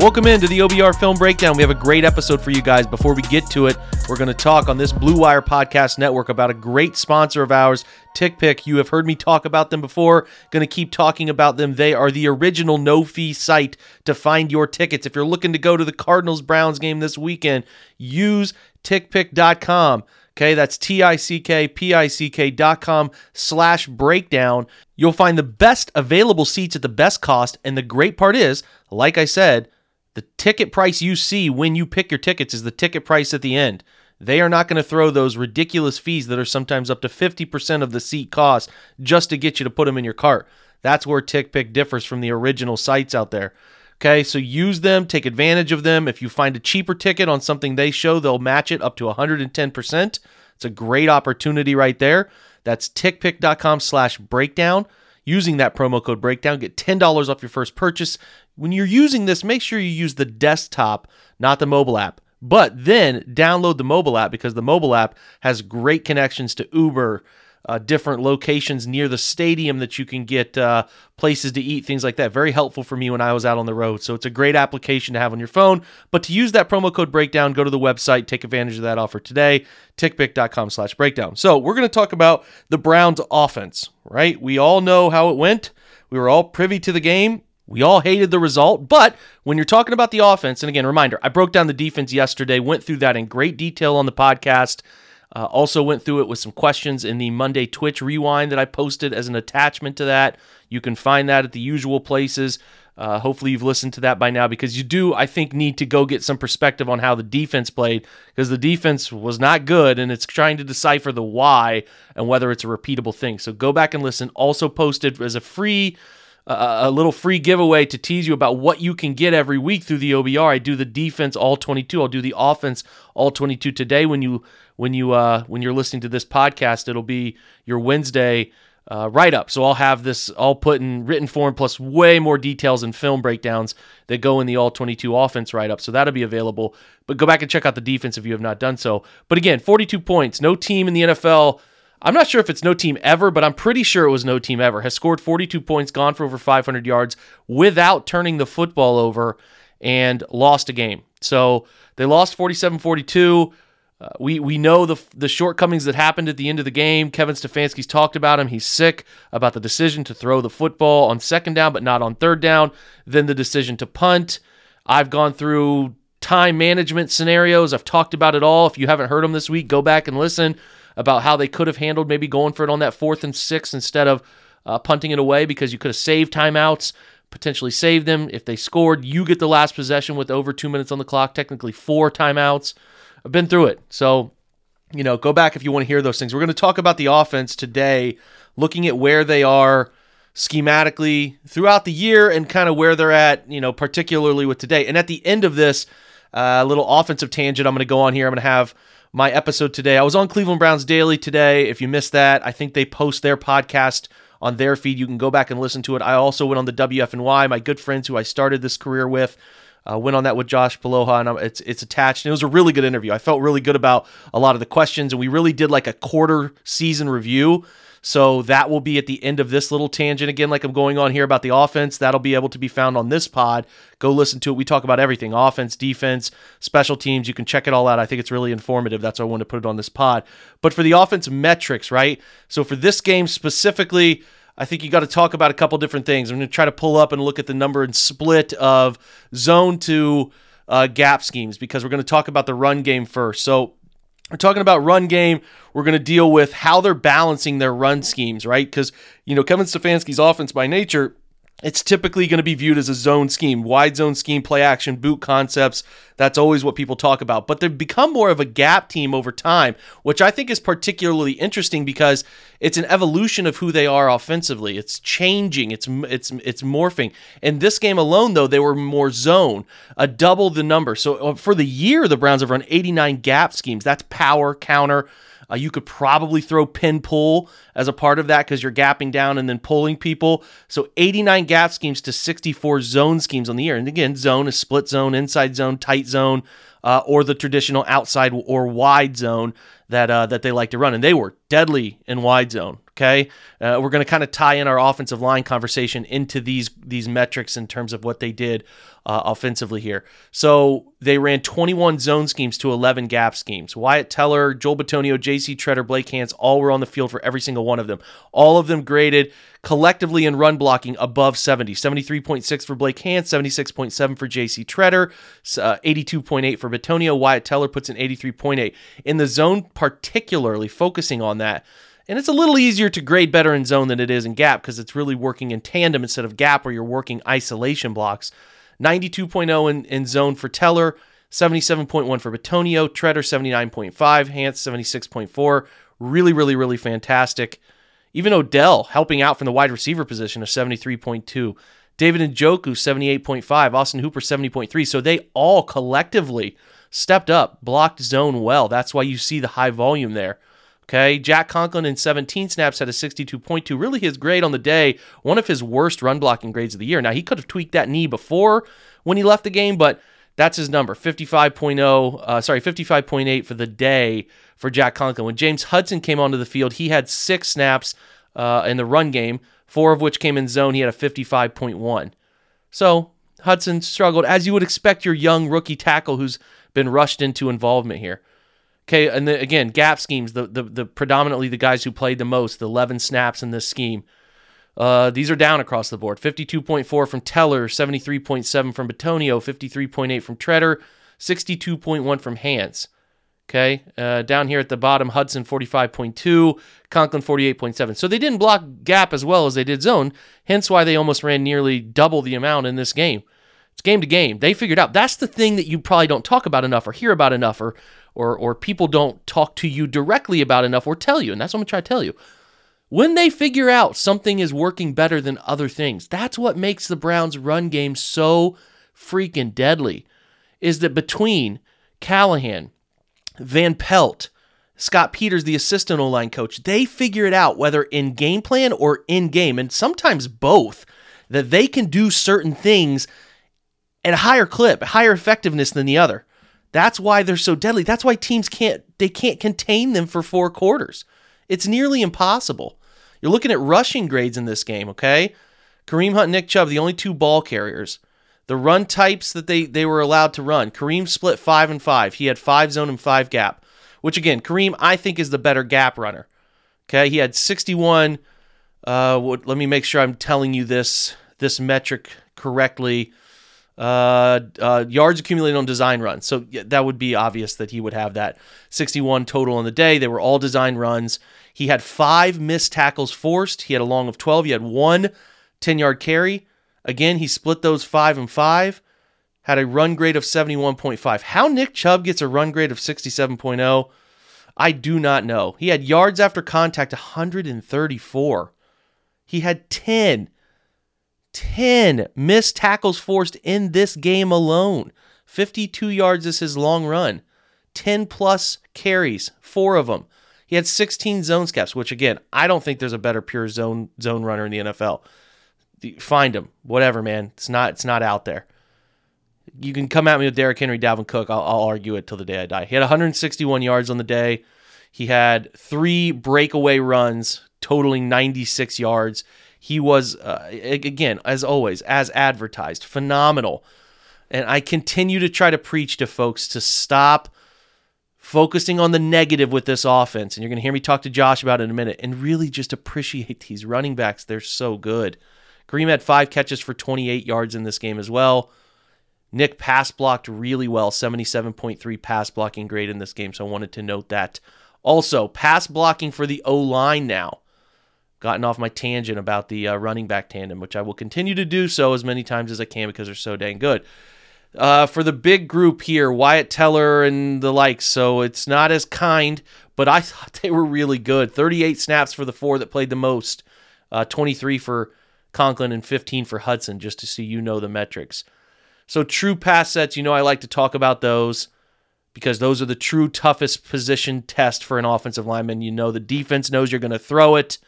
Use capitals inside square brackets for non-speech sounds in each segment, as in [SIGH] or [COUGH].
Welcome into the OBR Film Breakdown. We have a great episode for you guys. Before we get to it, we're going to talk on this Blue Wire Podcast Network about a great sponsor of ours, TickPick. You have heard me talk about them before. Going to keep talking about them. They are the original no fee site to find your tickets. If you're looking to go to the Cardinals Browns game this weekend, use tickpick.com. Okay, that's T-I-C-K-P-I-C-K dot com slash breakdown. You'll find the best available seats at the best cost. And the great part is, like I said, the ticket price you see when you pick your tickets is the ticket price at the end. They are not going to throw those ridiculous fees that are sometimes up to 50% of the seat cost just to get you to put them in your cart. That's where TickPick differs from the original sites out there. Okay, so use them, take advantage of them. If you find a cheaper ticket on something they show, they'll match it up to 110%. It's a great opportunity right there. That's tickpick.com slash breakdown. Using that promo code breakdown, get $10 off your first purchase. When you're using this, make sure you use the desktop, not the mobile app. But then download the mobile app because the mobile app has great connections to Uber, uh, different locations near the stadium that you can get uh, places to eat, things like that. Very helpful for me when I was out on the road. So it's a great application to have on your phone. But to use that promo code breakdown, go to the website, take advantage of that offer today, tickpick.com slash breakdown. So we're going to talk about the Browns offense, right? We all know how it went. We were all privy to the game. We all hated the result, but when you're talking about the offense, and again, reminder, I broke down the defense yesterday, went through that in great detail on the podcast. Uh, also went through it with some questions in the Monday Twitch rewind that I posted as an attachment to that. You can find that at the usual places. Uh, hopefully, you've listened to that by now because you do, I think, need to go get some perspective on how the defense played because the defense was not good and it's trying to decipher the why and whether it's a repeatable thing. So go back and listen. Also posted as a free a little free giveaway to tease you about what you can get every week through the OBR. I do the defense all 22. I'll do the offense all 22 today. When you when you uh, when you're listening to this podcast, it'll be your Wednesday uh, write up. So I'll have this all put in written form plus way more details and film breakdowns that go in the all 22 offense write up. So that'll be available. But go back and check out the defense if you have not done so. But again, 42 points. No team in the NFL I'm not sure if it's no team ever, but I'm pretty sure it was no team ever. Has scored 42 points, gone for over 500 yards without turning the football over, and lost a game. So they lost 47 42. Uh, we we know the the shortcomings that happened at the end of the game. Kevin Stefanski's talked about him. He's sick about the decision to throw the football on second down, but not on third down. Then the decision to punt. I've gone through time management scenarios. I've talked about it all. If you haven't heard them this week, go back and listen about how they could have handled maybe going for it on that fourth and sixth instead of uh, punting it away because you could have saved timeouts, potentially saved them. If they scored, you get the last possession with over two minutes on the clock, technically four timeouts. I've been through it. So, you know, go back if you want to hear those things. We're going to talk about the offense today, looking at where they are schematically throughout the year and kind of where they're at, you know, particularly with today. And at the end of this, uh, little offensive tangent I'm going to go on here. I'm going to have my episode today. I was on Cleveland Browns Daily today. If you missed that, I think they post their podcast on their feed. You can go back and listen to it. I also went on the WFNY, my good friends who I started this career with. Uh, went on that with Josh Poloha, and it's it's attached. And it was a really good interview. I felt really good about a lot of the questions, and we really did like a quarter season review so that will be at the end of this little tangent again, like I'm going on here about the offense. That'll be able to be found on this pod. Go listen to it. We talk about everything offense, defense, special teams. You can check it all out. I think it's really informative. That's why I wanted to put it on this pod. But for the offense metrics, right? So for this game specifically, I think you got to talk about a couple different things. I'm going to try to pull up and look at the number and split of zone to uh, gap schemes because we're going to talk about the run game first. So we're talking about run game. We're going to deal with how they're balancing their run schemes, right? Because, you know, Kevin Stefanski's offense by nature it's typically going to be viewed as a zone scheme, wide zone scheme, play action, boot concepts. That's always what people talk about. But they've become more of a gap team over time, which I think is particularly interesting because it's an evolution of who they are offensively. It's changing, it's it's it's morphing. In this game alone, though, they were more zone, a double the number. So uh, for the year, the Browns have run 89 gap schemes. That's power, counter, Uh, you could probably throw pin pull as a part of that because you're gapping down and then pulling people. So 89 gap schemes to 64 zone schemes on the year. And again, zone is split zone, inside zone, tight zone, uh, or the traditional outside or wide zone that uh, that they like to run. And they were deadly in wide zone. Okay, uh, we're going to kind of tie in our offensive line conversation into these these metrics in terms of what they did uh, offensively here. So they ran 21 zone schemes to 11 gap schemes. Wyatt Teller, Joel Bitonio, J.C. Tretter, Blake Hance, all were on the field for every single one of them. All of them graded collectively in run blocking above 70. 73.6 for Blake Hance, 76.7 for J.C. Tretter, uh, 82.8 for Bitonio. Wyatt Teller puts in 83.8. In the zone, particularly focusing on that. And it's a little easier to grade better in zone than it is in gap because it's really working in tandem instead of gap where you're working isolation blocks. 92.0 in, in zone for Teller, 77.1 for Bitonio, Tretter 79.5, Hance 76.4. Really, really, really fantastic. Even Odell helping out from the wide receiver position of 73.2. David Njoku 78.5, Austin Hooper 70.3. So they all collectively stepped up, blocked zone well. That's why you see the high volume there. Okay, Jack Conklin in 17 snaps had a 62.2. Really his grade on the day, one of his worst run blocking grades of the year. Now, he could have tweaked that knee before when he left the game, but that's his number 55.0, uh, sorry, 55.8 for the day for Jack Conklin. When James Hudson came onto the field, he had six snaps uh, in the run game, four of which came in zone. He had a 55.1. So Hudson struggled, as you would expect your young rookie tackle who's been rushed into involvement here. Okay, and the, again, gap schemes, the, the the predominantly the guys who played the most, the 11 snaps in this scheme. Uh, these are down across the board. 52.4 from Teller, 73.7 from Bitonio, 53.8 from Tretter, 62.1 from Hance. Okay, uh, down here at the bottom, Hudson 45.2, Conklin 48.7. So they didn't block gap as well as they did zone, hence why they almost ran nearly double the amount in this game. It's game to game. They figured out that's the thing that you probably don't talk about enough or hear about enough or or or people don't talk to you directly about enough or tell you. And that's what I'm trying to try to tell you. When they figure out something is working better than other things, that's what makes the Browns run game so freaking deadly. Is that between Callahan, Van Pelt, Scott Peters, the assistant O line coach, they figure it out whether in game plan or in game, and sometimes both, that they can do certain things at a higher clip, higher effectiveness than the other. That's why they're so deadly. That's why teams can't they can't contain them for four quarters. It's nearly impossible. You're looking at rushing grades in this game, okay? Kareem Hunt, Nick Chubb, the only two ball carriers. The run types that they they were allowed to run. Kareem split five and five. He had five zone and five gap. Which again, Kareem I think is the better gap runner. Okay, he had 61. Uh, let me make sure I'm telling you this this metric correctly uh, uh, yards accumulated on design runs. So yeah, that would be obvious that he would have that 61 total on the day. They were all design runs. He had five missed tackles forced. He had a long of 12. He had one 10 yard carry. Again, he split those five and five. Had a run grade of 71.5. How Nick Chubb gets a run grade of 67.0, I do not know. He had yards after contact 134. He had 10 10 missed tackles forced in this game alone. 52 yards is his long run. 10 plus carries, four of them. He had 16 zone scaps, which again, I don't think there's a better pure zone zone runner in the NFL. Find him, whatever, man. It's not it's not out there. You can come at me with Derrick Henry, Dalvin Cook. I'll, I'll argue it till the day I die. He had 161 yards on the day. He had three breakaway runs, totaling 96 yards. He was, uh, again, as always, as advertised, phenomenal. And I continue to try to preach to folks to stop focusing on the negative with this offense. And you're going to hear me talk to Josh about it in a minute and really just appreciate these running backs. They're so good. Kareem had five catches for 28 yards in this game as well. Nick pass blocked really well, 77.3 pass blocking grade in this game. So I wanted to note that. Also, pass blocking for the O line now gotten off my tangent about the uh, running back tandem, which I will continue to do so as many times as I can because they're so dang good. Uh, for the big group here, Wyatt Teller and the likes, so it's not as kind, but I [LAUGHS] thought they were really good. 38 snaps for the four that played the most, uh, 23 for Conklin and 15 for Hudson, just to see you know the metrics. So true pass sets, you know I like to talk about those. because those are the true toughest position test for an offensive lineman. You know the defense knows you're going to throw it,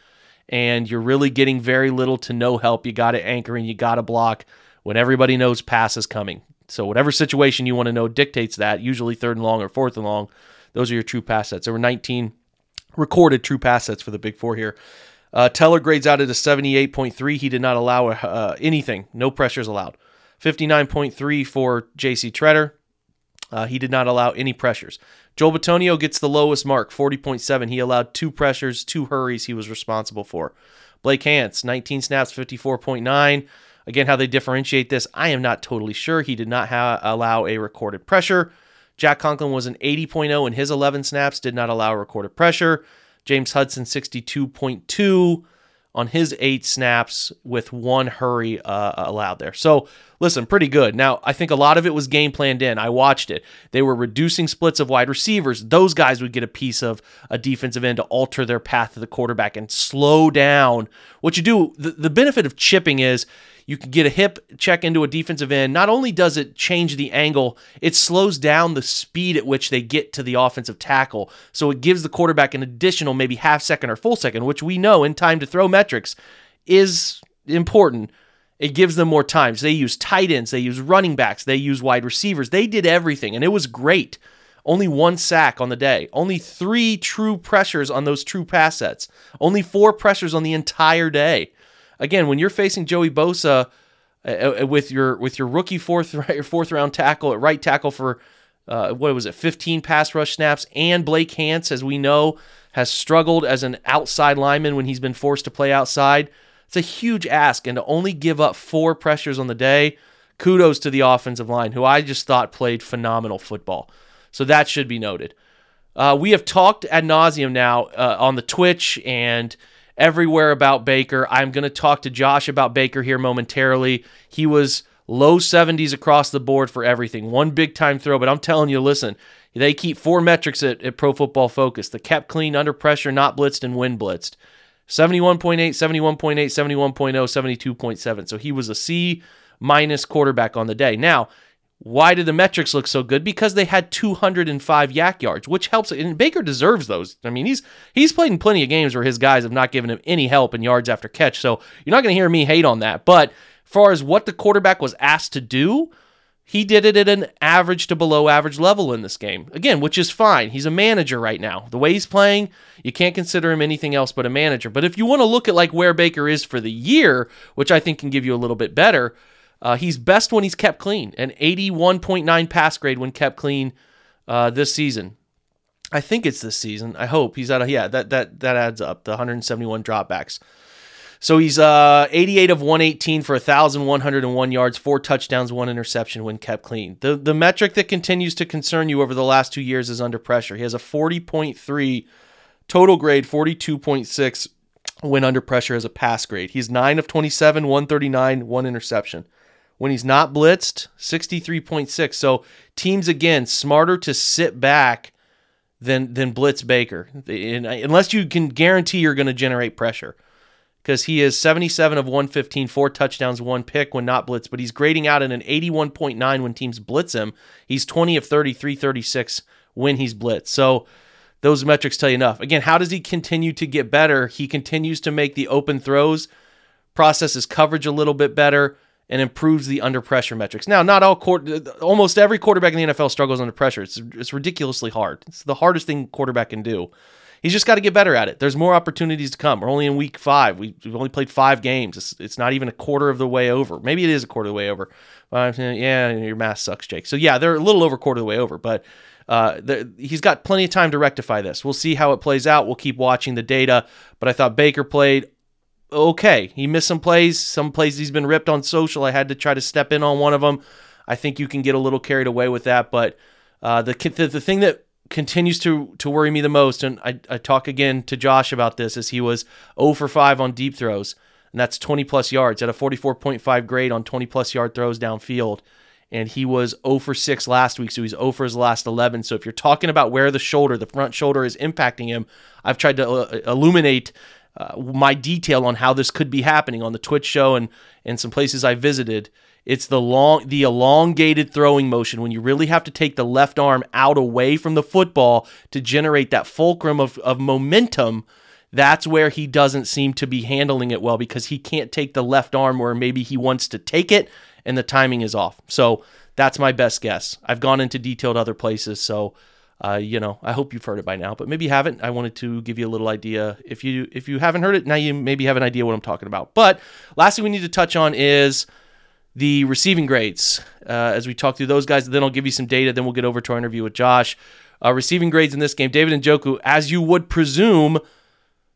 and you're really getting very little to no help. You got to anchor and you got to block when everybody knows pass is coming. So whatever situation you want to know dictates that. Usually third and long or fourth and long. Those are your true pass sets. There were 19 recorded true pass sets for the Big Four here. Uh, Teller grades out at a 78.3. He did not allow uh, anything. No pressures allowed. 59.3 for J.C. Tretter. Uh, he did not allow any pressures. Joel Bitonio gets the lowest mark, 40.7. He allowed two pressures, two hurries he was responsible for. Blake Hance, 19 snaps, 54.9. Again, how they differentiate this, I am not totally sure. He did not ha- allow a recorded pressure. Jack Conklin was an 80.0 in his 11 snaps, did not allow a recorded pressure. James Hudson, 62.2 on his eight snaps with one hurry uh, allowed there. So, listen, pretty good. Now, I think a lot of it was game planned in. I watched it. They were reducing splits of wide receivers. Those guys would get a piece of a defensive end to alter their path to the quarterback and slow down. What you do, the, the benefit of chipping is you can get a hip check into a defensive end. Not only does it change the angle, it slows down the speed at which they get to the offensive tackle. So it gives the quarterback an additional maybe half second or full second, which we know in time to throw metrics is important. It gives them more time. So they use tight ends, they use running backs, they use wide receivers. They did everything, and it was great. Only one sack on the day. Only three true pressures on those true pass sets. Only four pressures on the entire day again, when you're facing Joey Bosa uh, uh with your with your rookie fourth [LAUGHS] your fourth round tackle at right tackle for uh, what was it, 15 pass rush snaps, and Blake Hance, as we know, has struggled as an outside lineman when he's been forced to play outside. It's a huge ask, and to only give up four pressures on the day, kudos to the offensive line, who I just thought played phenomenal football. So that should be noted. Uh, we have talked ad nauseum now uh, on the Twitch and everywhere about Baker. I'm going to talk to Josh about Baker here momentarily. He was low 70s across the board for everything. One big time throw, but I'm telling you, listen, they keep four metrics at, at Pro Football Focus the kept clean, under pressure, not blitzed, and wind blitzed. 71.8, 71.8, 71.0, 72.7. So he was a C minus quarterback on the day. Now, why did the metrics look so good? Because they had 205 YAC yards, which helps. And Baker deserves those. I mean, he's he's played in plenty of games where his guys have not given him any help in yards after catch. So you're not going to hear me hate on that. But as far as what the quarterback was asked to do, he did it at an average to below average level in this game. Again, which is fine. He's a manager right now. The way he's playing, you can't consider him anything else but a manager. But if you want to look at like where Baker is for the year, which I think can give you a little bit better uh, he's best when he's kept clean, an 81.9 pass grade when kept clean uh, this season. I think it's this season. I hope he's at a yeah that that that adds up the 171 dropbacks. So he's uh 88 of 118 for 1101 yards, four touchdowns, one interception when kept clean. The the metric that continues to concern you over the last 2 years is under pressure. He has a 40.3 total grade, 42.6 when under pressure as a pass grade. He's 9 of 27, 139, one interception. When he's not blitzed, 63.6. So teams again smarter to sit back than than blitz Baker, unless you can guarantee you're going to generate pressure. Because he is 77 of 115, four touchdowns, one pick when not blitzed, but he's grading out at an 81.9 when teams blitz him. He's 20 of 33, 36 when he's blitzed. So those metrics tell you enough. Again, how does he continue to get better? He continues to make the open throws, processes coverage a little bit better, and improves the under pressure metrics. Now, not all court, almost every quarterback in the NFL struggles under pressure. It's it's ridiculously hard. It's the hardest thing quarterback can do. He's just got to get better at it. There's more opportunities to come. We're only in week five. We, have only played five games. It's, it's not even a quarter of the way over. Maybe it is a quarter of the way over. Yeah, your math sucks, Jake. So yeah, they're a little over a quarter of the way over, but uh, he's got plenty of time to rectify this. We'll see how it plays out. We'll keep watching the data. But I thought Baker played okay. He missed some plays. Some plays he's been ripped on social. I had to try to step in on one of them. I think you can get a little carried away with that. But uh, the, the the thing that continues to to worry me the most, and I, I talk again to Josh about this, is he was 0 for 5 on deep throws, and that's 20 plus yards at a 44.5 grade on 20 plus yard throws downfield. And he was 0 for 6 last week, so he's 0 for his last 11. So if you're talking about where the shoulder, the front shoulder, is impacting him, I've tried to uh, illuminate uh, my detail on how this could be happening on the Twitch show and and some places I visited. It's the long the elongated throwing motion when you really have to take the left arm out away from the football to generate that fulcrum of, of momentum. That's where he doesn't seem to be handling it well because he can't take the left arm where maybe he wants to take it and the timing is off. So that's my best guess. I've gone into detailed other places, so uh, you know, I hope you've heard it by now, but maybe you haven't. I wanted to give you a little idea. If you if you haven't heard it, now you maybe have an idea what I'm talking about. But last thing we need to touch on is the receiving grades. Uh, as we talk through those guys, then I'll give you some data. Then we'll get over to our interview with Josh. Uh, receiving grades in this game, David Njoku, as you would presume,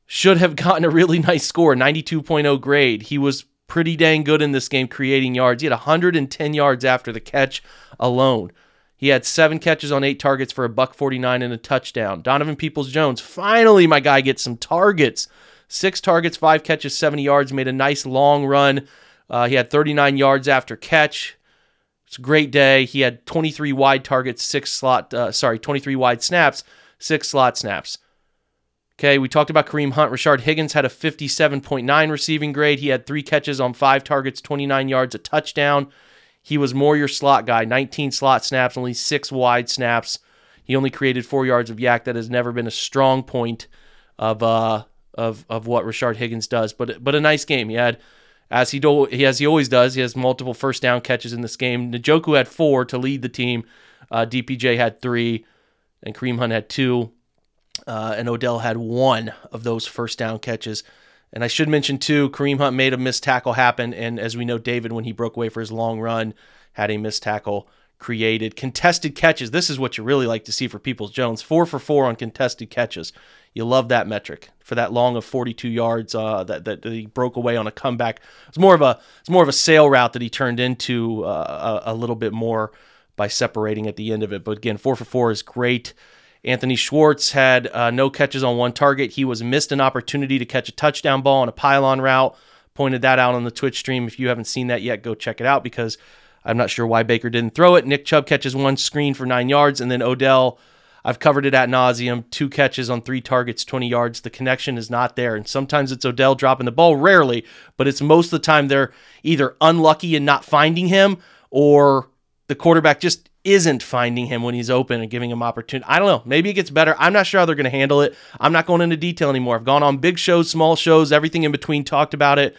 should have [LAUGHS] gotten a really nice score, 92.0 grade. He was pretty dang good in this game creating yards. He had 110 yards after the catch alone. He had seven catches on eight targets for a buck 49 and a touchdown. Donovan Peoples Jones, finally, my guy gets some targets. Six targets, five catches, 70 yards, made a nice long run. Uh, he had 39 yards after catch. It's a great day. He had 23 wide targets, six slot, uh, sorry, 23 wide snaps, six slot snaps. Okay, we talked about Kareem Hunt. Rashard Higgins had a 57.9 receiving grade. He had three catches on five targets, 29 yards, a touchdown. He was more your slot guy, 19 slot snaps, only six wide snaps. He only created four yards of YAC. That has never been a strong point of uh, of of what Rashard Higgins does. But but a nice game. He had as he do, he as he always does. He has multiple first down catches in this game. Njoku had four to lead the team. Uh, DPJ had three, and Kareem Hunt had two, uh, and Odell had one of those first down catches. And I should mention too, Kareem Hunt made a missed tackle happen, and as we know, David, when he broke away for his long run, had a missed tackle created. Contested catches. This is what you really like to see for Peoples Jones. Four for four on contested catches. You love that metric for that long of 42 yards uh, that, that, he broke away on a comeback. It's more of a it's more of a sail route that he turned into uh, a, a little bit more by separating at the end of it. But again, four for four is great. Anthony Schwartz had uh, no catches on one target. He was missed an opportunity to catch a touchdown ball on a pylon route. Pointed that out on the Twitch stream. If you haven't seen that yet, go check it out because I'm not sure why Baker didn't throw it. Nick Chubb catches one screen for nine yards, and then Odell. I've covered it at nauseum. Two catches on three targets, 20 yards. The connection is not there. And sometimes it's Odell dropping the ball, rarely, but it's most of the time they're either unlucky in not finding him or the quarterback just isn't finding him when he's open and giving him opportunity. I don't know. Maybe it gets better. I'm not sure how they're going to handle it. I'm not going into detail anymore. I've gone on big shows, small shows, everything in between, talked about it.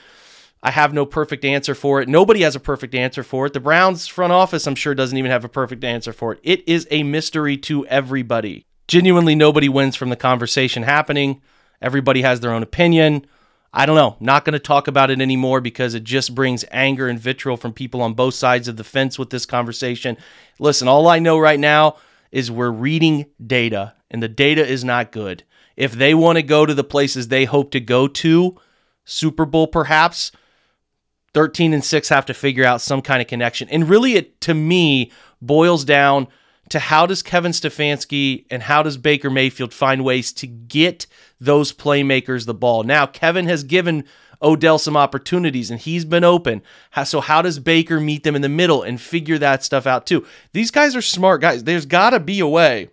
I have no perfect answer for it. Nobody has a perfect answer for it. The Browns front office, I'm sure, doesn't even have a perfect answer for it. It is a mystery to everybody. Genuinely, nobody wins from the conversation happening. Everybody has their own opinion. I don't know. Not going to talk about it anymore because it just brings anger and vitriol from people on both sides of the fence with this conversation. Listen, all I know right now is we're reading data, and the data is not good. If they want to go to the places they hope to go to, Super Bowl perhaps, 13 and 6 have to figure out some kind of connection. And really, it to me boils down to how does Kevin Stefanski and how does Baker Mayfield find ways to get those playmakers the ball. Now, Kevin has given Odell some opportunities and he's been open. So, how does Baker meet them in the middle and figure that stuff out too? These guys are smart guys. There's got to be a way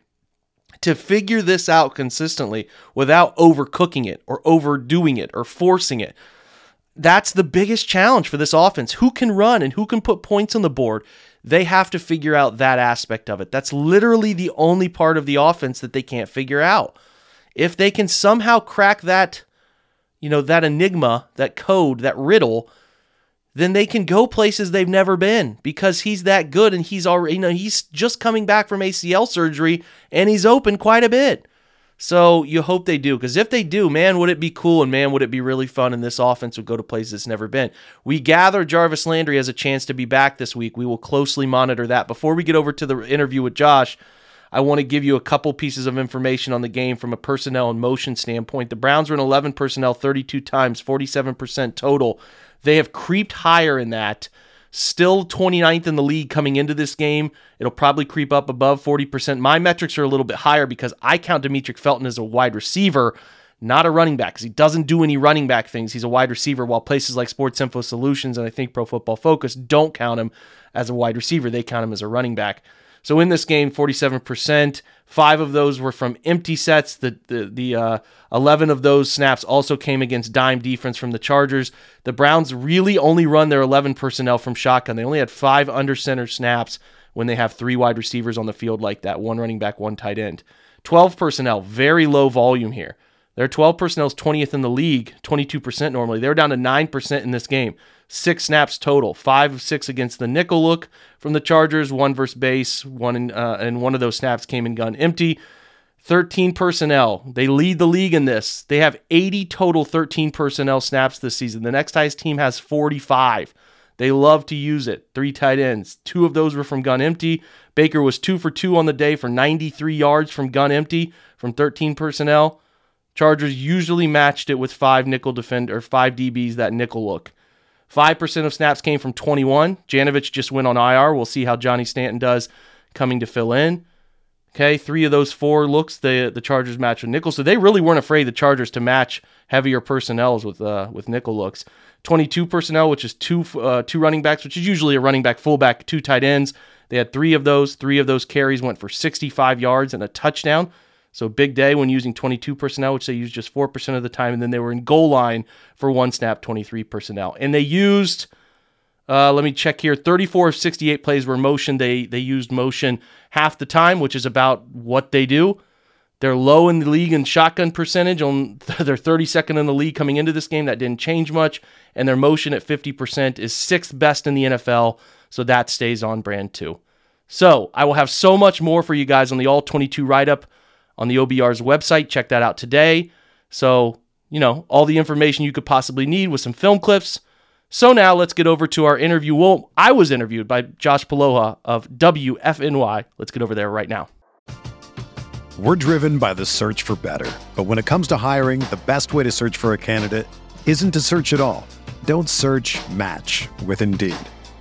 to figure this out consistently without overcooking it or overdoing it or forcing it. That's the biggest challenge for this offense. Who can run and who can put points on the board? They have to figure out that aspect of it. That's literally the only part of the offense that they can't figure out. If they can somehow crack that, you know, that enigma, that code, that riddle, then they can go places they've never been because he's that good and he's already, you know, he's just coming back from ACL surgery and he's open quite a bit. So you hope they do, because if they do, man, would it be cool and man, would it be really fun? And this offense would go to places it's never been. We gather Jarvis Landry has a chance to be back this week. We will closely monitor that. Before we get over to the interview with Josh, I want to give you a couple pieces of information on the game from a personnel and motion standpoint. The Browns were in 11 personnel 32 times, 47% total. They have creeped higher in that Still 29th in the league coming into this game. It'll probably creep up above 40%. My metrics are a little bit higher because I count Demetric Felton as a wide receiver, not a running back, because he doesn't do any running back things. He's a wide receiver, while places like Sports Info Solutions and I think Pro Football Focus don't count him as a wide receiver. They count him as a running back. So in this game, 47%, five of those were from empty sets. The the the uh, 11 of those snaps also came against dime defense from the Chargers. The Browns really only run their 11 personnel from shotgun. They only had five under center snaps when they have three wide receivers on the field like that, one running back, one tight end. 12 personnel, very low volume here. Their 12 personnel is 20th in the league, 22% normally. They were down to 9% in this game. Six snaps total, five of six against the nickel look from the Chargers, one versus base, one in, uh, and one of those snaps came in gun empty. 13 personnel. They lead the league in this. They have 80 total 13 personnel snaps this season. The next highest team has 45. They love to use it. Three tight ends. Two of those were from gun empty. Baker was two for two on the day for 93 yards from gun empty from 13 personnel. Chargers usually matched it with five nickel defender, five DBs that nickel look. 5% of snaps came from 21. Janovich just went on IR. We'll see how Johnny Stanton does coming to fill in. Okay, three of those four looks the the Chargers match with nickel, so they really weren't afraid the Chargers to match heavier personnels with uh, with nickel looks. 22 personnel, which is two uh, two running backs, which is usually a running back, fullback, two tight ends. They had three of those. Three of those carries went for 65 yards and a touchdown. So big day when using 22 personnel, which they used just 4% of the time. And then they were in goal line for one snap, 23 personnel. And they used, uh, let me check here, 34 of 68 plays were motion. They, they used motion half the time, which is about what they do. They're low in the league in shotgun percentage. On [LAUGHS] they're 32nd in the league coming into this game. That didn't change much, and their motion at 50% is sixth best in the NFL. So that stays on brand too. So I will have so much more for you guys on the All 22 write up on the OBR's website. Check that out today. So, you know, all the information you could possibly need with some film clips. So now let's get over to our interview. Well, I was interviewed by Josh Poloha of WFNY. Let's get over there right now. We're driven by the search for better. But when it comes to hiring, the best way to search for a candidate isn't to search at all. Don't search match with Indeed.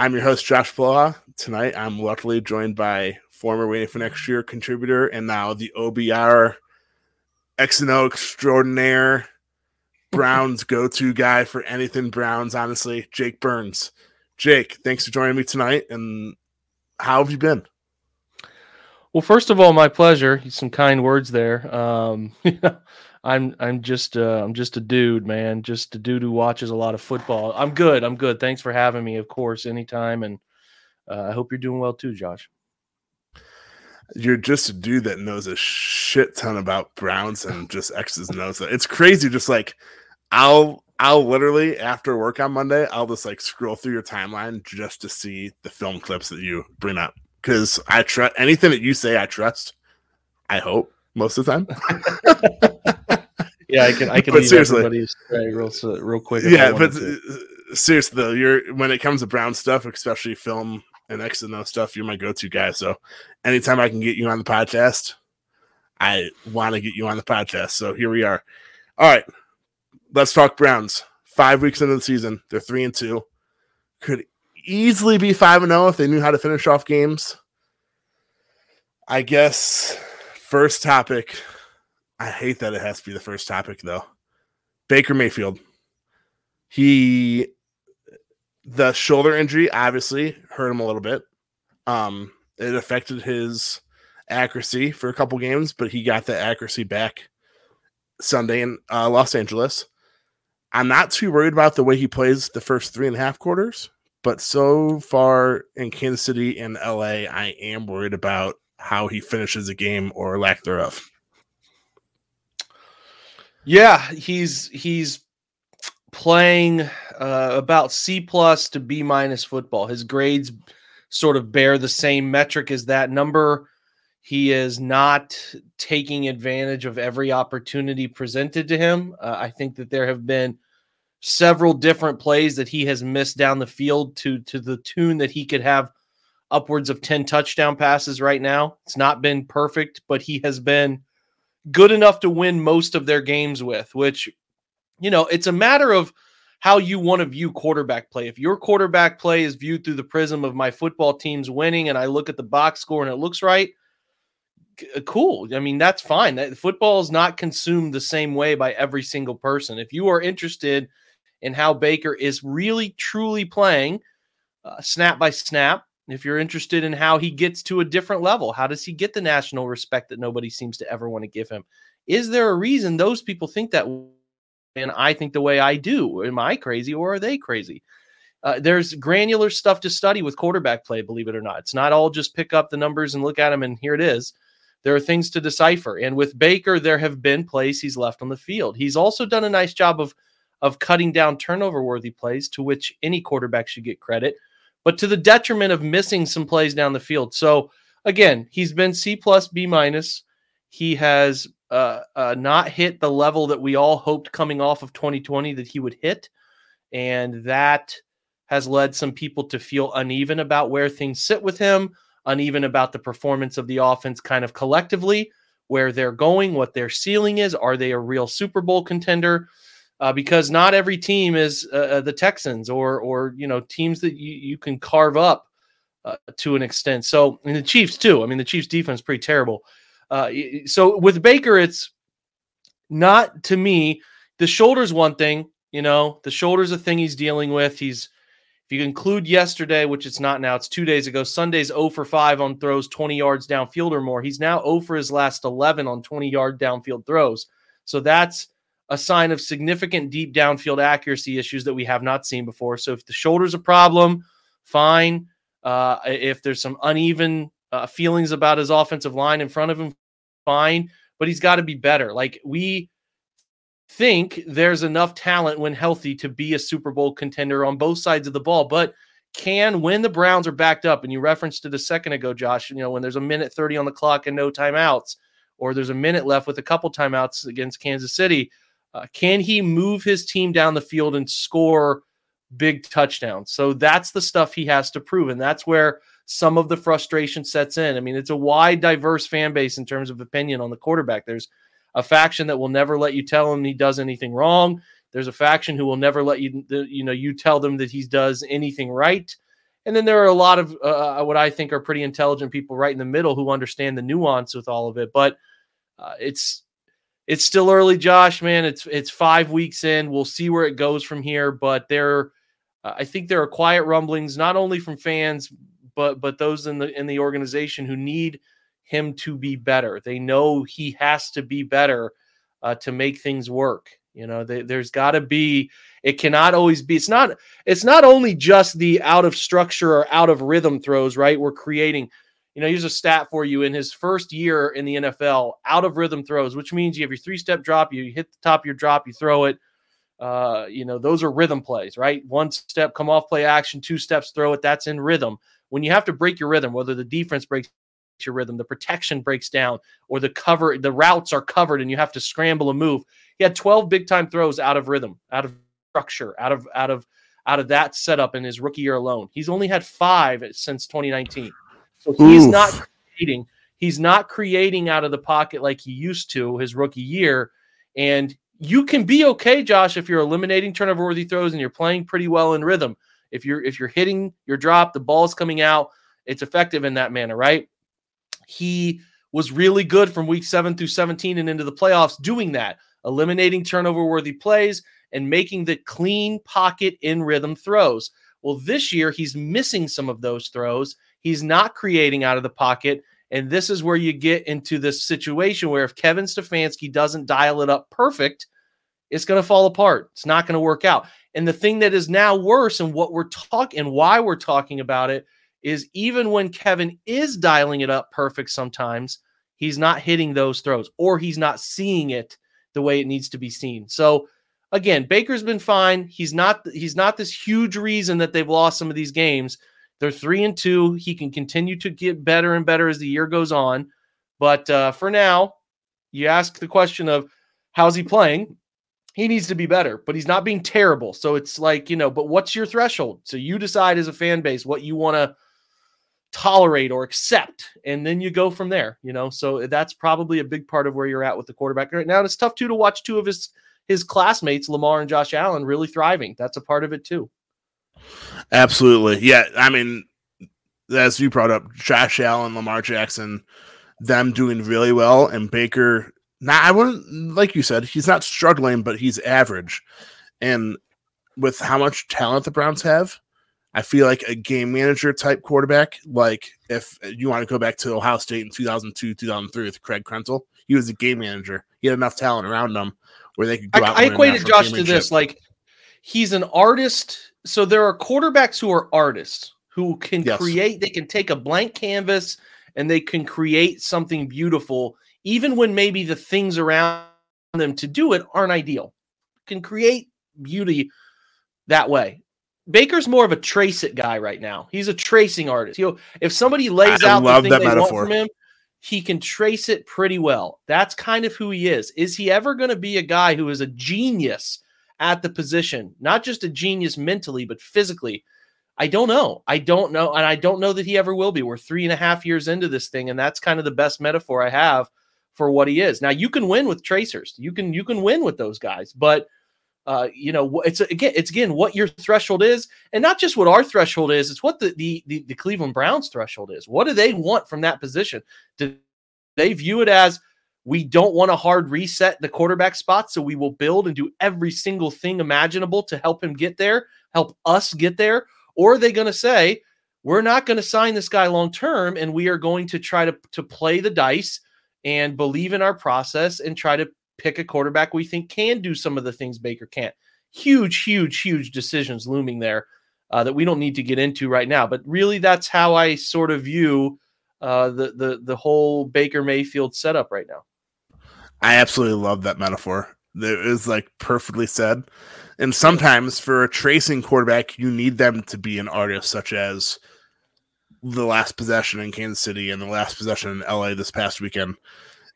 I'm your host, Josh Poloha. Tonight, I'm luckily joined by former Waiting for Next Year contributor and now the OBR X and O extraordinaire, Browns [LAUGHS] go to guy for anything Browns, honestly, Jake Burns. Jake, thanks for joining me tonight. And how have you been? Well, first of all, my pleasure. Some kind words there. Um, [LAUGHS] I'm I'm just uh, I'm just a dude, man. Just a dude who watches a lot of football. I'm good. I'm good. Thanks for having me. Of course, anytime. And uh, I hope you're doing well too, Josh. You're just a dude that knows a shit ton about Browns and just X's and O's. It's crazy. Just like I'll I'll literally after work on Monday, I'll just like scroll through your timeline just to see the film clips that you bring up because I trust anything that you say. I trust. I hope most of the time. [LAUGHS] [LAUGHS] yeah, I can I can but leave seriously, everybody real real quick. Yeah, but to. seriously though, you're when it comes to Brown stuff, especially film and X and O stuff, you're my go-to guy. So anytime I can get you on the podcast, I want to get you on the podcast. So here we are. All right, let's talk Browns. Five weeks into the season, they're three and two. Could easily be five and zero oh if they knew how to finish off games. I guess First topic. I hate that it has to be the first topic though. Baker Mayfield. He the shoulder injury obviously hurt him a little bit. Um it affected his accuracy for a couple games, but he got that accuracy back Sunday in uh, Los Angeles. I'm not too worried about the way he plays the first three and a half quarters But so far in Kansas City and LA, I am worried about how he finishes a game or lack thereof. Yeah, he's he's playing uh, about C plus to B minus football. His grades sort of bear the same metric as that number. He is not taking advantage of every opportunity presented to him. Uh, I think that there have been several different plays that he has missed down the field to to the tune that he could have upwards of 10 touchdown passes right now. It's not been perfect, but he has been good enough to win most of their games with, which you know, it's a matter of how you want to view quarterback play. If your quarterback play is viewed through the prism of my football team's winning and I look at the box score and it looks right, uh, cool. I mean, that's fine. That football is not consumed the same way by every single person. If you are interested in how Baker is really truly playing uh, snap by snap, if you're interested in how he gets to a different level, how does he get the national respect that nobody seems to ever want to give him? Is there a reason those people think that and I think the way I do? Am I crazy or are they crazy? Uh, there's granular stuff to study with quarterback play, believe it or not. It's not all just pick up the numbers and look at them and here it is. There are things to decipher. And with Baker, there have been plays he's left on the field. He's also done a nice job of of cutting down turnover worthy plays, to which any quarterback should get credit, but to the detriment of missing some plays down the field. So again, he's been C plus B minus. He has uh, uh, not hit the level that we all hoped coming off of 2020 that he would hit, and that has led some people to feel uneven about where things sit with him, uneven about the performance of the offense, kind of collectively, where they're going, what their ceiling is. Are they a real Super Bowl contender? Uh, because not every team is uh, uh, the Texans or or you know teams that you, you can carve up uh, to an extent. So and the Chiefs too. I mean the Chiefs defense pretty terrible. Uh, so with Baker, it's not to me. The shoulder's one thing. You know the shoulder's a thing he's dealing with. He's if you include yesterday, which it's not now, it's two days ago. Sunday's 0 for 5 on throws 20 yards downfield or more. He's now 0 for his last 11 on 20 yard downfield throws. So that's a sign of significant deep downfield accuracy issues that we have not seen before. So if the shoulder's a problem, fine. Uh, if there's some uneven uh, feelings about his offensive line in front of him, fine. But he's got to be better. Like we think there's enough talent when healthy to be a Super Bowl contender on both sides of the ball, but can when the Browns are backed up, and you referenced it a second ago, Josh, you know, when there's a minute 30 on the clock and no timeouts, or there's a minute left with a couple timeouts against Kansas City, uh, can he move his team down the field and score big touchdowns? So that's the stuff he has to prove. And that's where some of the frustration sets in. I mean, it's a wide, diverse fan base in terms of opinion on the quarterback. There's a faction that will never let you tell him he does anything wrong. There's a faction who will never let you, you know, you tell them that he does anything right. And then there are a lot of uh, uh, what I think are pretty intelligent people right in the middle who understand the nuance with all of it. But uh, it's it's still early, Josh. Man, it's it's five weeks in. We'll see where it goes from here. But there, uh, I think there are quiet rumblings, not only from fans, but but those in the in the organization who need him to be better. They know he has to be better uh, to make things work. You know, they, there's got to be. It cannot always be. It's not. It's not only just the out of structure or out of rhythm throws. Right, we're creating you know, here's a stat for you in his first year in the NFL, out of rhythm throws, which means you have your three step drop, you hit the top of your drop, you throw it. Uh, you know, those are rhythm plays, right? One step, come off play action, two steps, throw it. That's in rhythm. When you have to break your rhythm, whether the defense breaks your rhythm, the protection breaks down, or the cover, the routes are covered and you have to scramble and move. He had 12 big time throws out of rhythm, out of structure, out of, out of, out of that setup in his rookie year alone. He's only had five since 2019. So he's Oof. not creating. He's not creating out of the pocket like he used to his rookie year. And you can be okay, Josh, if you're eliminating turnover worthy throws and you're playing pretty well in rhythm. If you're if you're hitting your drop, the ball's coming out, it's effective in that manner, right? He was really good from week seven through 17 and into the playoffs doing that, eliminating turnover worthy plays and making the clean pocket in rhythm throws. Well, this year he's missing some of those throws He's not creating out of the pocket. And this is where you get into this situation where if Kevin Stefanski doesn't dial it up perfect, it's going to fall apart. It's not going to work out. And the thing that is now worse, and what we're talking and why we're talking about it, is even when Kevin is dialing it up perfect sometimes, he's not hitting those throws or he's not seeing it the way it needs to be seen. So again, Baker's been fine. He's not he's not this huge reason that they've lost some of these games. They're three and two. He can continue to get better and better as the year goes on. But uh, for now, you ask the question of how's he playing? He needs to be better, but he's not being terrible. So it's like, you know, but what's your threshold? So you decide as a fan base what you want to tolerate or accept and then you go from there you know so that's probably a big part of where you're at with the quarterback right now and it's tough too to watch two of his his classmates lamar and josh allen really thriving that's a part of it too absolutely yeah i mean as you brought up josh allen lamar jackson them doing really well and baker now i wouldn't like you said he's not struggling but he's average and with how much talent the browns have I feel like a game manager type quarterback, like if you want to go back to Ohio State in 2002, 2003 with Craig Krenzel, he was a game manager. He had enough talent around him where they could go I, out. I equated Josh to this like he's an artist. So there are quarterbacks who are artists who can yes. create, they can take a blank canvas and they can create something beautiful, even when maybe the things around them to do it aren't ideal. Can create beauty that way. Baker's more of a trace it guy right now. He's a tracing artist. You know, if somebody lays I out the thing they metaphor. want from him, he can trace it pretty well. That's kind of who he is. Is he ever going to be a guy who is a genius at the position? Not just a genius mentally, but physically. I don't know. I don't know. And I don't know that he ever will be. We're three and a half years into this thing, and that's kind of the best metaphor I have for what he is. Now you can win with tracers. You can you can win with those guys, but uh, you know, it's again, it's again what your threshold is, and not just what our threshold is. It's what the, the the, the Cleveland Browns threshold is. What do they want from that position? Do they view it as we don't want to hard reset the quarterback spot, so we will build and do every single thing imaginable to help him get there, help us get there, or are they going to say we're not going to sign this guy long term, and we are going to try to to play the dice and believe in our process and try to pick a quarterback we think can do some of the things Baker can't. Huge, huge, huge decisions looming there uh, that we don't need to get into right now. But really, that's how I sort of view uh, the the the whole Baker Mayfield setup right now. I absolutely love that metaphor. It is like perfectly said. And sometimes for a tracing quarterback, you need them to be an artist, such as the last possession in Kansas City and the last possession in LA this past weekend.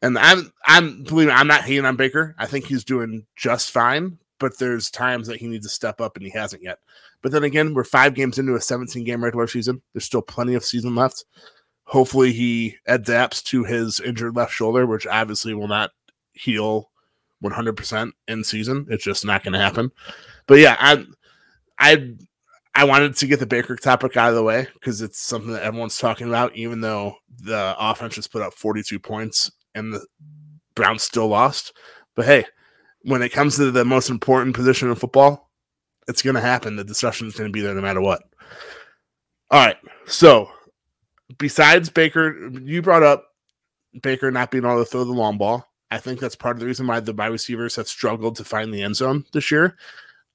And I'm I'm believe me, I'm not hating on Baker. I think he's doing just fine, but there's times that he needs to step up and he hasn't yet. But then again, we're five games into a 17 game regular season. There's still plenty of season left. Hopefully he adapts to his injured left shoulder, which obviously will not heal 100% in season. It's just not going to happen. But yeah, I I I wanted to get the Baker topic out of the way because it's something that everyone's talking about, even though the offense just put up 42 points and the Browns still lost. But hey, when it comes to the most important position in football, it's going to happen. The discussion is going to be there no matter what. All right. So, besides Baker, you brought up Baker not being able to throw the long ball. I think that's part of the reason why the wide receivers have struggled to find the end zone this year.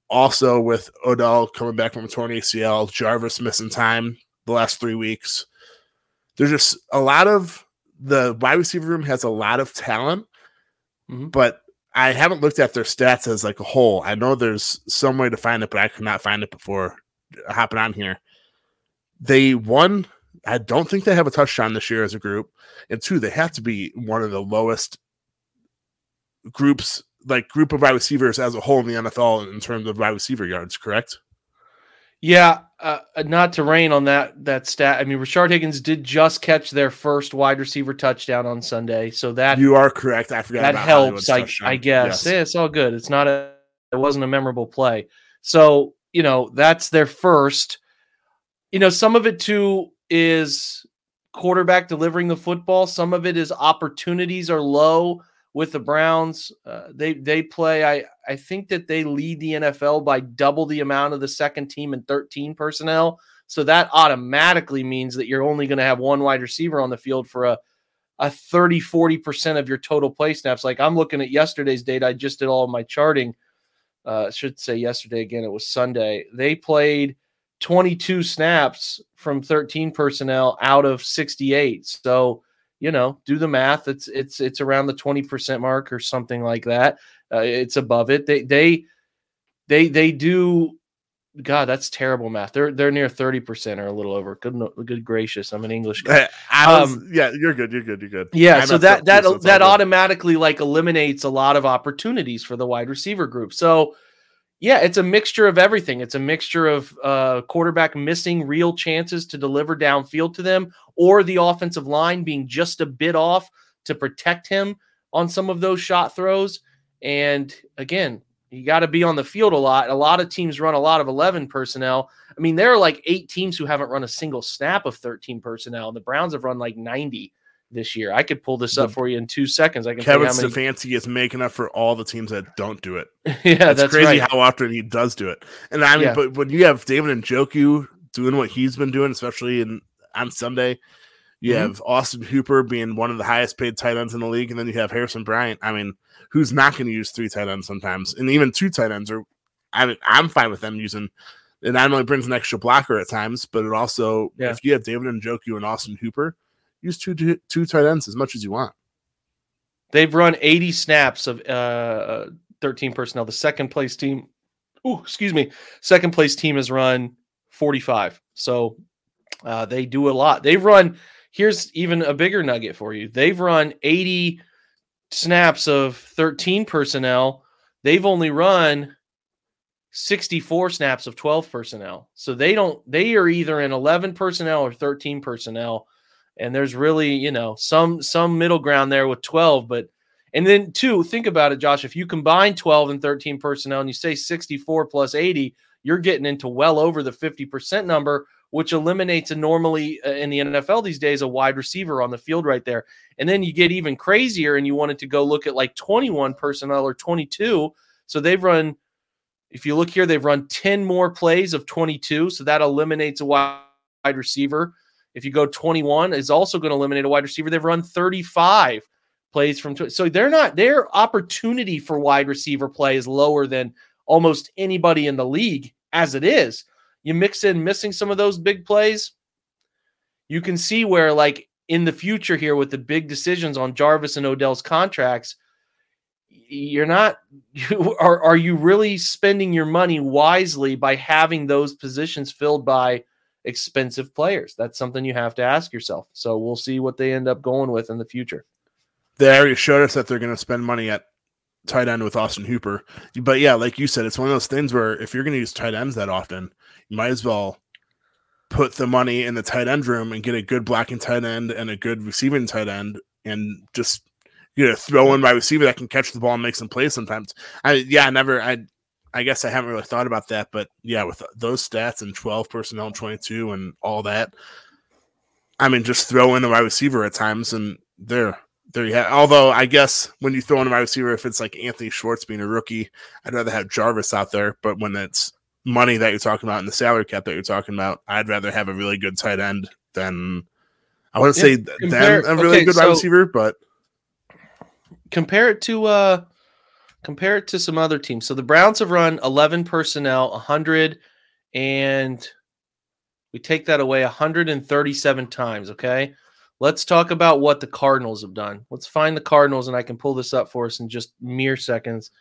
Also, with Odell coming back from a torn ACL, Jarvis missing time the last three weeks, there's just a lot of the wide receiver room has a lot of talent, mm-hmm. but I haven't looked at their stats as like a whole. I know there's some way to find it, but I could not find it before hopping on here. They won. I don't think they have a touchdown this year as a group, and two, they have to be one of the lowest groups, like group of wide receivers as a whole in the NFL in terms of wide receiver yards. Correct? Yeah, uh, not to rain on that that stat. I mean, Rashard Higgins did just catch their first wide receiver touchdown on Sunday, so that you are correct. I forgot that helps. I, I, guess yes. yeah, it's all good. It's not a it wasn't a memorable play, so you know that's their first. You know, some of it too is quarterback delivering the football. Some of it is opportunities are low with the Browns. Uh, they they play. I I think that they lead the NFL by double the amount of the second team and 13 personnel. So that automatically means that you're only going to have one wide receiver on the field for a a 30 40% of your total play snaps. Like I'm looking at yesterday's data, I just did all of my charting. uh, I should say yesterday again, it was Sunday. They played 22 snaps from 13 personnel out of 68. So, you know, do the math. It's it's it's around the 20% mark or something like that. Uh, it's above it. They they they they do God, that's terrible math. They're they're near 30% or a little over. Good good gracious. I'm an English guy. [LAUGHS] Was, um, yeah, you're good. You're good. You're good. Yeah, so that that that automatically like eliminates a lot of opportunities for the wide receiver group. So yeah, it's a mixture of everything. It's a mixture of uh, quarterback missing real chances to deliver downfield to them, or the offensive line being just a bit off to protect him on some of those shot throws. And again, you got to be on the field a lot. A lot of teams run a lot of 11 personnel. I mean, there are like eight teams who haven't run a single snap of 13 personnel. The Browns have run like 90 this year. I could pull this up for you in two seconds. I can. Kevin Stefanski is making up for all the teams that don't do it. [LAUGHS] yeah, it's that's crazy right. how often he does do it. And I mean, yeah. but when you have David Njoku doing what he's been doing, especially in on Sunday, you mm-hmm. have Austin Hooper being one of the highest paid tight ends in the league, and then you have Harrison Bryant. I mean, who's not going to use three tight ends sometimes, and even two tight ends are. I mean, I'm fine with them using. It not only brings an extra blocker at times, but it also, yeah. if you have David and Njoku and Austin Hooper, use two two tight ends as much as you want. They've run 80 snaps of uh, 13 personnel. The second place team, oh, excuse me, second place team has run 45. So uh, they do a lot. They've run. Here's even a bigger nugget for you. They've run 80 snaps of 13 personnel. They've only run 64 snaps of 12 personnel. So they don't. They are either in 11 personnel or 13 personnel and there's really you know some some middle ground there with 12 but and then two think about it josh if you combine 12 and 13 personnel and you say 64 plus 80 you're getting into well over the 50% number which eliminates a normally uh, in the NFL these days a wide receiver on the field right there. And then you get even crazier and you wanted to go look at like 21 personnel or 22. So they've run if you look here they've run 10 more plays of 22, so that eliminates a wide receiver. If you go 21, is also going to eliminate a wide receiver. They've run 35 plays from so they're not their opportunity for wide receiver play is lower than almost anybody in the league as it is. You mix in missing some of those big plays, you can see where like in the future here with the big decisions on Jarvis and Odell's contracts, you're not [LAUGHS] you, are are you really spending your money wisely by having those positions filled by expensive players. That's something you have to ask yourself. So we'll see what they end up going with in the future. They already showed us that they're going to spend money at tight end with Austin Hooper. But yeah, like you said, it's one of those things where if you're going to use tight ends that often, you might as well put the money in the tight end room and get a good blocking tight end and a good receiving tight end and just you know throw in my receiver that can catch the ball and make some plays sometimes. I yeah, I never I I guess I haven't really thought about that, but yeah, with those stats and 12 personnel and 22 and all that, I mean, just throw in the wide receiver at times and there, there you have. Although I guess when you throw in a wide receiver, if it's like Anthony Schwartz being a rookie, I'd rather have Jarvis out there. But when it's money that you're talking about and the salary cap that you're talking about, I'd rather have a really good tight end than I wouldn't yeah, say compare, than a really okay, good wide so receiver, but compare it to uh compare it to some other teams. So the Browns have run 11 personnel, 100 and we take that away 137 times, okay? Let's talk about what the Cardinals have done. Let's find the Cardinals and I can pull this up for us in just mere seconds.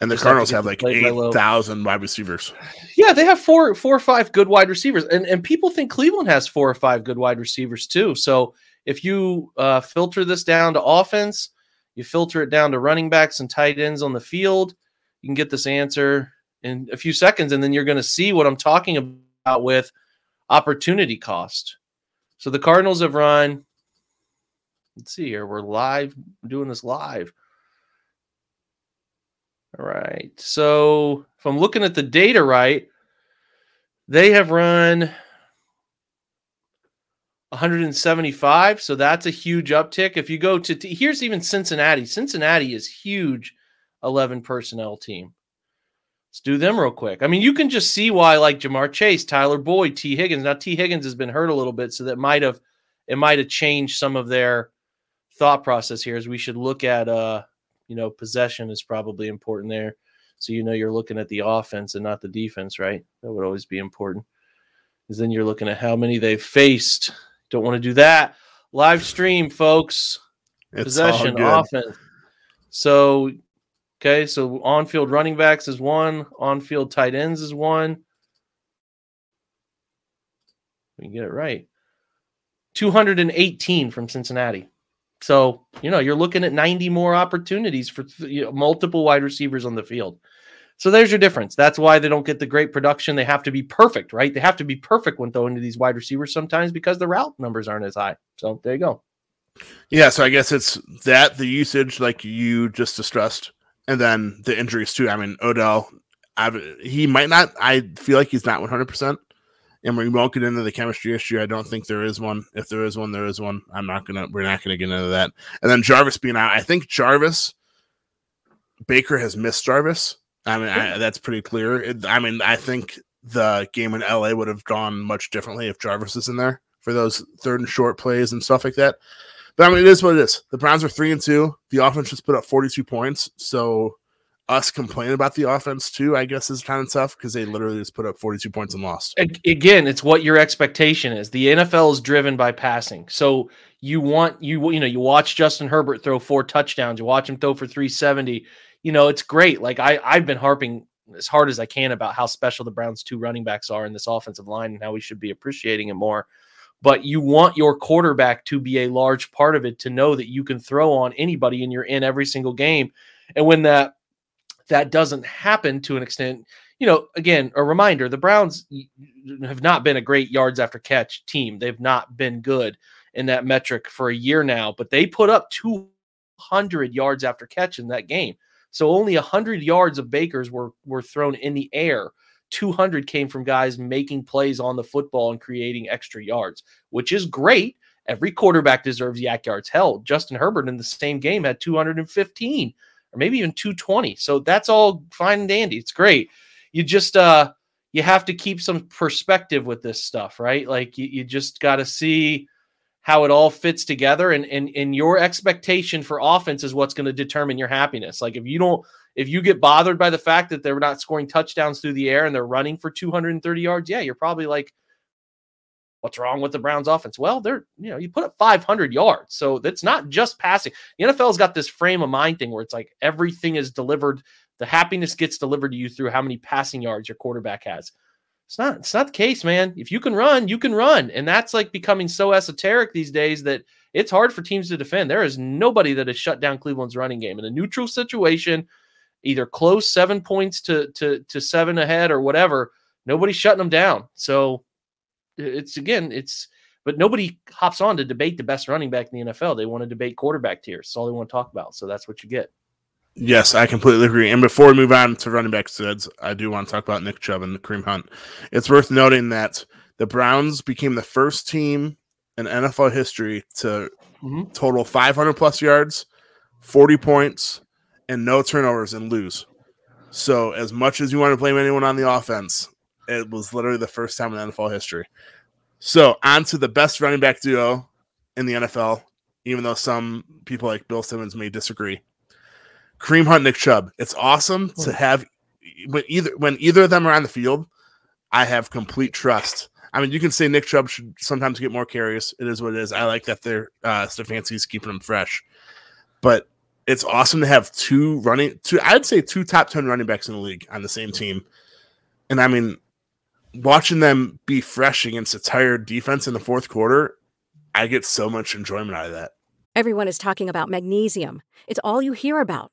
And the Cardinals have, have like 8,000 wide receivers. Yeah, they have four four or five good wide receivers. And and people think Cleveland has four or five good wide receivers too. So if you uh, filter this down to offense, you filter it down to running backs and tight ends on the field. You can get this answer in a few seconds, and then you're going to see what I'm talking about with opportunity cost. So the Cardinals have run. Let's see here. We're live doing this live. All right. So if I'm looking at the data right, they have run 175. So that's a huge uptick. If you go to, here's even Cincinnati. Cincinnati is huge 11 personnel team. Let's do them real quick. I mean, you can just see why like Ja'Marr Chase, Tyler Boyd, Tee Higgins. Now Tee Higgins has been hurt a little bit, so that might have it might have changed some of their thought process here. As we should look at uh, you know, possession is probably important there. So you know you're looking at the offense and not the defense, right? That would always be important. Because then you're looking at how many they've faced. Don't want to do that. Live stream, folks. It's Possession, offense. So, okay, so on field running backs is one, on field tight ends is one. We can get it right. 218 from Cincinnati. So, you know, you're looking at 90 more opportunities for know, multiple wide receivers on the field. So there's your difference. That's why they don't get the great production. They have to be perfect, right? They have to be perfect when throwing to these wide receivers sometimes because the route numbers aren't as high. So there you go. Yeah, so I guess it's that the usage, like you just distressed, and then the injuries too. I mean, Odell, I've, he might not. I feel like he's not one hundred percent, and we won't get into the chemistry issue. I don't think there is one. If there is one, there is one. I'm not gonna. We're not gonna get into that. And then Jarvis being out. I think Jarvis Baker has missed Jarvis. I mean, I, that's pretty clear. I mean, I think the game in LA would have gone much differently if Jarvis is in there for those third and short plays and stuff like that. But I mean, it is what it is. The Browns are three and two. The offense just put up 42 points. So us complaining about the offense too, I guess, is kind of tough because they literally just put up 42 points and lost. Again, it's what your expectation is. The NFL is driven by passing. So you want you you know, you watch Justin Herbert throw four touchdowns, you watch him throw for 370. You know, it's great. Like I I've been harping as hard as I can about how special the Browns two running backs are in this offensive line and how we should be appreciating it more. But you want your quarterback to be a large part of it to know that you can throw on anybody and you're in every single game. And when that that doesn't happen to an extent, you know, again, a reminder the Browns have not been a great yards after catch team. They've not been good in that metric for a year now, but they put up 200 yards after catch in that game. So only 100 yards of Baker's were were thrown in the air. 200 came from guys making plays on the football and creating extra yards, which is great. Every quarterback deserves YAC yards. Hell, Justin Herbert in the same game had 215 or maybe even 220. So that's all fine and dandy. It's great. You just uh you have to keep some perspective with this stuff, right? Like you, you just got to see how it all fits together and and and your expectation for offense is what's going to determine your happiness. Like if you don't if you get bothered by the fact that they're not scoring touchdowns through the air and they're running for 230 yards, yeah, you're probably like what's wrong with the Browns offense? Well, they're, you know, you put up 500 yards. So that's not just passing. The NFL's got this frame of mind thing where it's like everything is delivered. The happiness gets delivered to you through how many passing yards your quarterback has. It's not, it's not the case, man. If you can run, you can run. And that's like becoming so esoteric these days that it's hard for teams to defend. There is nobody that has shut down Cleveland's running game in a neutral situation, either close seven points to to to seven ahead or whatever. Nobody's shutting them down. So it's again, it's but nobody hops on to debate the best running back in the NFL. They want to debate quarterback tiers. All they want to talk about. So that's what you get. Yes, I completely agree. And before we move on to running back studs, I do want to talk about Nick Chubb and Kareem Hunt. It's worth noting that the Browns became the first team in NFL history to Mhm. total 500 plus yards, 40 points, and no turnovers and lose. So, as much as you want to blame anyone on the offense, it was literally the first time in NFL history. So, on to the best running back duo in the NFL, even though some people like Bill Simmons may disagree. Kareem Hunt, Nick Chubb. It's awesome to have when either when either of them are on the field. I have complete trust. I mean, you can say Nick Chubb should sometimes get more carries. It is what it is. I like that they're uh, Stefanski's keeping them fresh, but it's awesome to have two running two. I'd say two top ten running backs in the league on the same team, and I mean, watching them be fresh against a tired defense in the fourth quarter, I get so much enjoyment out of that. Everyone is talking about magnesium. It's all you hear about.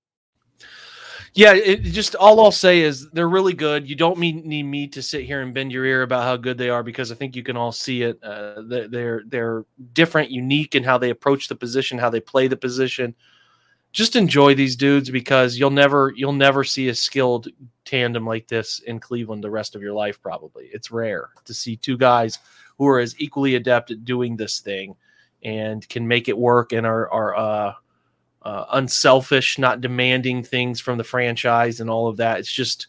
Yeah, it just all I'll say is they're really good. You don't mean, need me to sit here and bend your ear about how good they are because I think you can all see it. Uh, they're they're different, unique in how they approach the position, how they play the position. Just enjoy these dudes because you'll never you'll never see a skilled tandem like this in Cleveland the rest of your life. Probably it's rare to see two guys who are as equally adept at doing this thing and can make it work and are are uh, uh, unselfish, not demanding things from the franchise and all of that. It's just,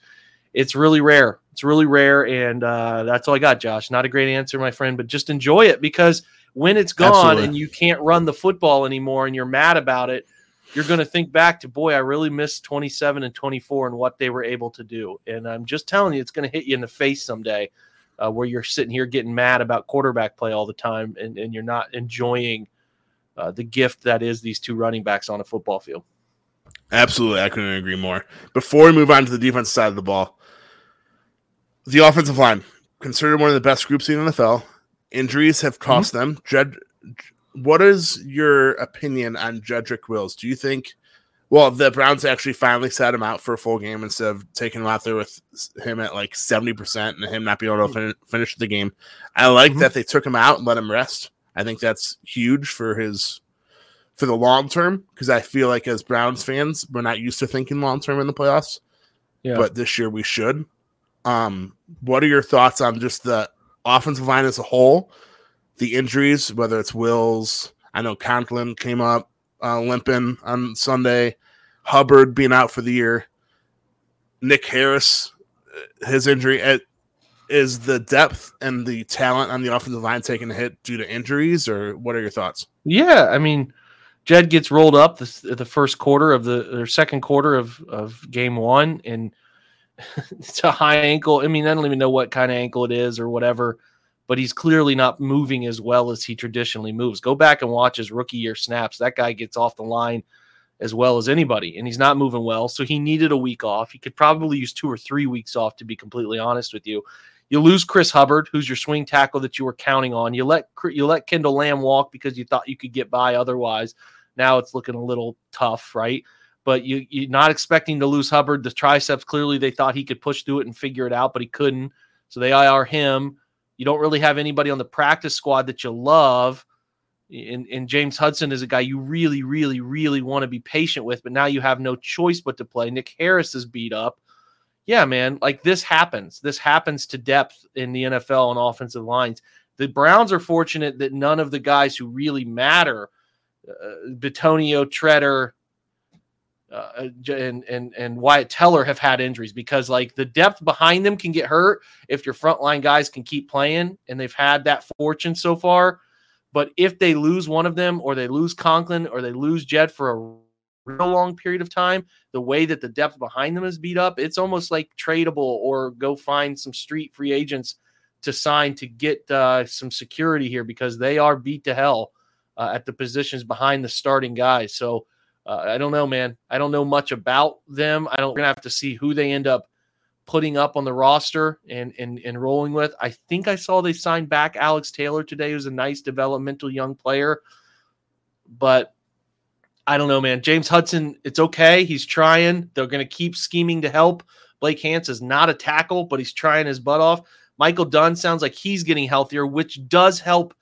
it's really rare. It's really rare, and uh, that's all I got, Josh. Not a great answer, my friend, but just enjoy it because when it's gone Absolutely. and you can't run the football anymore and you're mad about it, you're going to think back to, boy, I really missed 27 and 24 and what they were able to do. And I'm just telling you, it's going to hit you in the face someday. Uh, where you're sitting here getting mad about quarterback play all the time and, and you're not enjoying uh, the gift that is these two running backs on a football field. Absolutely, I couldn't agree more. Before we move on to the defense side of the ball, the offensive line considered one of the best groups in the NFL. Injuries have cost them. Jed, what is your opinion on Jedrick Wills? Do you think? Well, the Browns actually finally sat him out for a full game instead of taking him out there with him at like seventy percent and him not being able to fin- finish the game. I like Mhm. that they took him out and let him rest. I think that's huge for his for the long term because I feel like as Browns fans, we're not used to thinking long term in the playoffs, Yeah. but this year we should. Um, what are your thoughts on just the offensive line as a whole? The injuries, whether it's Wills, I know Conklin came up uh, limping on Sunday, Hubbard being out for the year, Nick Harris, uh, his injury. It, is the depth and the talent on the offensive line taking a hit due to injuries, or what are your thoughts? Yeah, I mean, Jed gets rolled up the, the first quarter of the or second quarter of of game one, and [LAUGHS] it's a high ankle. I mean, I don't even know what kind of ankle it is or whatever, but he's clearly not moving as well as he traditionally moves. Go back and watch his rookie year snaps. That guy gets off the line as well as anybody, and he's not moving well. So he needed a week off. He could probably use two or three weeks off, to be completely honest with you. You lose Chris Hubbard, who's your swing tackle that you were counting on. You let you let Kendall Lamb walk because you thought you could get by otherwise. Now it's looking a little tough, right? But you you're not expecting to lose Hubbard. The triceps clearly they thought he could push through it and figure it out, but he couldn't. So they IR him. You don't really have anybody on the practice squad that you love. And, and James Hudson is a guy you really, really, really want to be patient with, but now you have no choice but to play. Nick Harris is beat up yeah, man, like this happens. This happens to depth in the NFL on offensive lines. The Browns are fortunate that none of the guys who really matter, uh, Bitonio, Tretter, uh, and and and Wyatt Teller have had injuries because like the depth behind them can get hurt if your frontline guys can keep playing, and they've had that fortune so far. But if they lose one of them, or they lose Conklin, or they lose Jed for a real long period of time, the way that the depth behind them is beat up, it's almost like tradable or go find some street free agents to sign to get uh, some security here because they are beat to hell uh, at the positions behind the starting guys. So uh, I don't know, man. I don't know much about them. I don't. We're gonna have to see who they end up putting up on the roster and and and rolling with. I think I saw they signed back Alex Taylor today, who's a nice developmental young player, but I don't know, man. James Hudson, it's okay. He's trying. They're going to keep scheming to help. Blake Hance is not a tackle, but he's trying his butt off. Michael Dunn sounds like he's getting healthier, which does help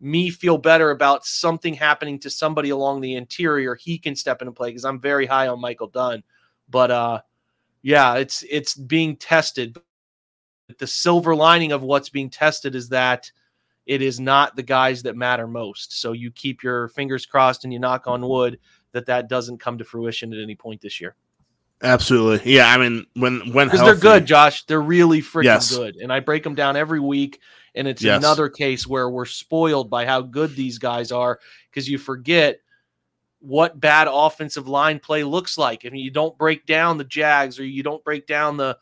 me feel better about something happening to somebody along the interior. He can step into play because I'm very high on Michael Dunn. But uh, yeah, it's it's being tested. The silver lining of what's being tested is that it is not the guys that matter most. So you keep your fingers crossed and you knock on wood that that doesn't come to fruition at any point this year. Absolutely, yeah. I mean, when when Because they're good, Josh. They're really freaking Yes. good, and I break them down every week. And it's Yes. another case where we're spoiled by how good these guys are because you forget what bad offensive line play looks like. I mean, you don't break down the Jags or you don't break down the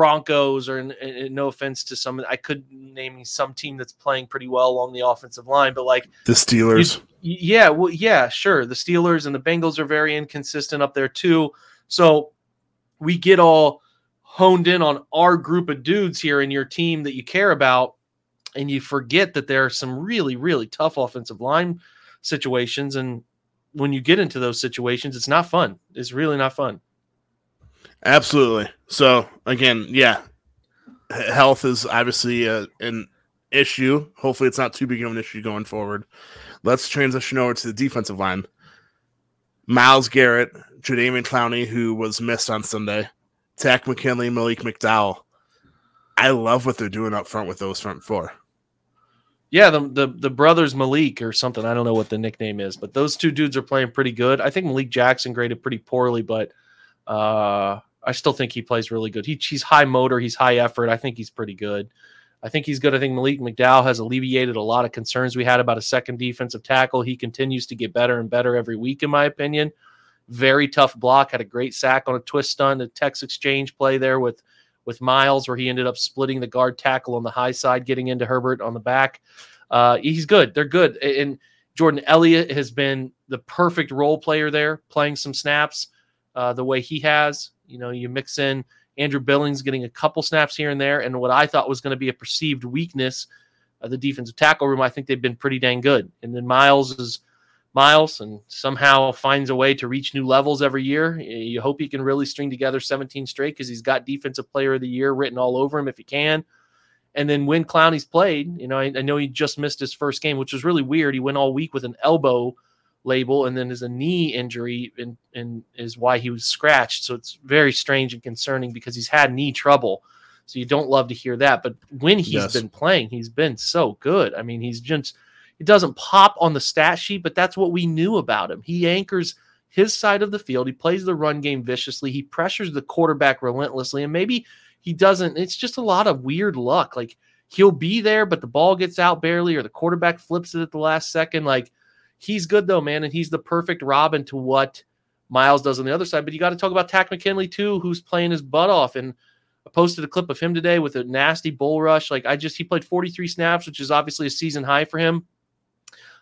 Broncos, or no offense to some, I could name some team that's playing pretty well along the offensive line, but like the Steelers. Y- Yeah, well, yeah, sure. The Steelers and the Bengals are very inconsistent up there too. So we get all honed in on our group of dudes here in your team that you care about, and you forget that there are some really, really tough offensive line situations. And when you get into those situations, it's not fun. It's really not fun. Absolutely. So again, yeah, health is obviously a, an issue. Hopefully, it's not too big of an issue going forward. Let's transition over to the defensive line. Myles Garrett, Jadeveon Clowney, who was missed on Sunday, Takk McKinley, Malik McDowell. I love what they're doing up front with those front four. Yeah, the, the the brothers Malik or something. I don't know what the nickname is, but those two dudes are playing pretty good. I think Malik Jackson graded pretty poorly, but uh, I still think he plays really good. He, he's high motor, he's high effort. I think he's pretty good. I think he's good. I think Malik McDowell has alleviated a lot of concerns we had about a second defensive tackle. He continues to get better and better every week, in my opinion. Very tough block. Had a great sack on a twist stunt, a Tex exchange play there with with Myles, where he ended up splitting the guard tackle on the high side, getting into Herbert on the back. Uh, he's good. They're good. And Jordan Elliott has been the perfect role player there, playing some snaps uh, the way he has. You know, you mix in Andrew Billings getting a couple snaps here and there, and what I thought was going to be a perceived weakness of the defensive tackle room, I think they've been pretty dang good. And then Myles is Myles and somehow finds a way to reach new levels every year. You hope he can really string together 17 straight because he's got defensive player of the year written all over him if he can. And then when Clowney's played, you know, I, I know he just missed his first game, which was really weird. He went all week with an elbow label and then is a knee injury and, and is why he was scratched. So it's very strange and concerning because he's had knee trouble. So you don't love to hear that. But when he's yes. been playing, he's been so good. I mean, he's just he doesn't pop on the stat sheet, but that's what we knew about him. He anchors his side of the field. He plays the run game viciously. He pressures the quarterback relentlessly. And maybe he doesn't, it's just a lot of weird luck. Like he'll be there, but the ball gets out barely, or the quarterback flips it at the last second. Like He's good though, man, and he's the perfect Robin to what Myles does on the other side. But you got to talk about Takk McKinley too, who's playing his butt off. And I posted a clip of him today with a nasty bull rush. Like I just he played 43 snaps, which is obviously a season high for him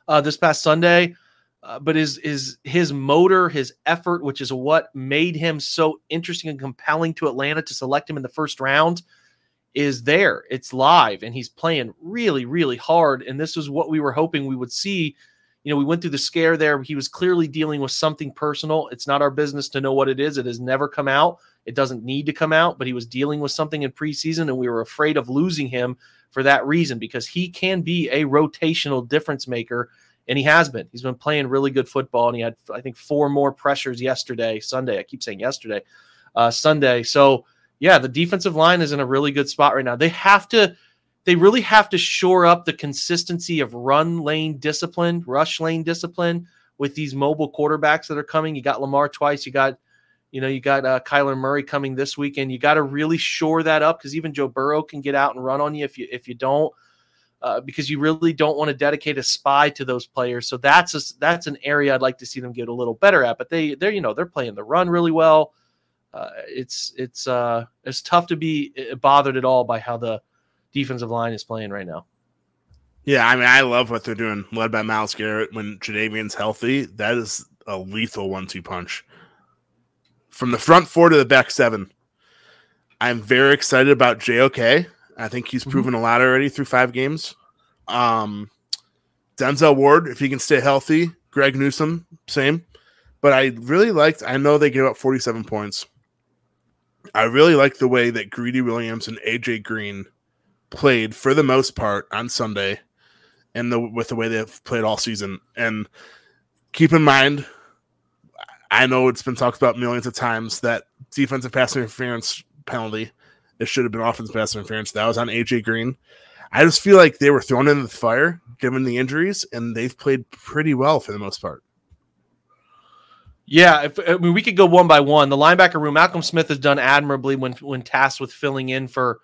uh, this past Sunday. Uh, but his his his motor, his effort, which is what made him so interesting and compelling to Atlanta to select him in the first round, is there. It's live, and he's playing really, really hard. And this is what we were hoping we would see you know, we went through the scare there. He was clearly dealing with something personal. It's not our business to know what it is. It has never come out. It doesn't need to come out, but he was dealing with something in preseason, and we were afraid of losing him for that reason because he can be a rotational difference maker, and he has been. He's been playing really good football, and he had, I think, four more pressures yesterday, Sunday. I keep saying yesterday, uh, Sunday. So, yeah, the defensive line is in a really good spot right now. They have to they really have to shore up the consistency of run lane discipline, rush lane discipline with these mobile quarterbacks that are coming. You got Lamar twice. You got, you know, you got uh, Kyler Murray coming this weekend. You got to really shore that up because even Joe Burrow can get out and run on you if you if you don't. Uh, because you really don't want to dedicate a spy to those players. So that's a, that's an area I'd like to see them get a little better at. But they they're you know they're playing the run really well. Uh, it's it's uh, it's tough to be uh, bothered at all by how the defensive line is playing right now. Yeah, I mean, I love what they're doing, led by Myles Garrett. When Jadeveon's healthy, that is a lethal one-two punch. From the front four to the back seven, I'm very excited about JOK. I think he's mm-hmm. proven mm-hmm. a lot already through five games. Um, Denzel Ward, if he can stay healthy. Greg Newsome, same. But I really liked. I know they gave up 47 points. I really like the way that Greedy Williams and AJ Green played for the most part on Sunday, and the with the way they've played all season. And keep in mind, I know it's been talked about millions of times that defensive pass interference penalty. It should have been offensive pass interference. That was on AJ Green. I just feel like they were thrown in the fire given the injuries, and they've played pretty well for the most part. Yeah, if, I mean, we could go one by one. The linebacker room, Malcolm Smith has done admirably when when tasked with filling in for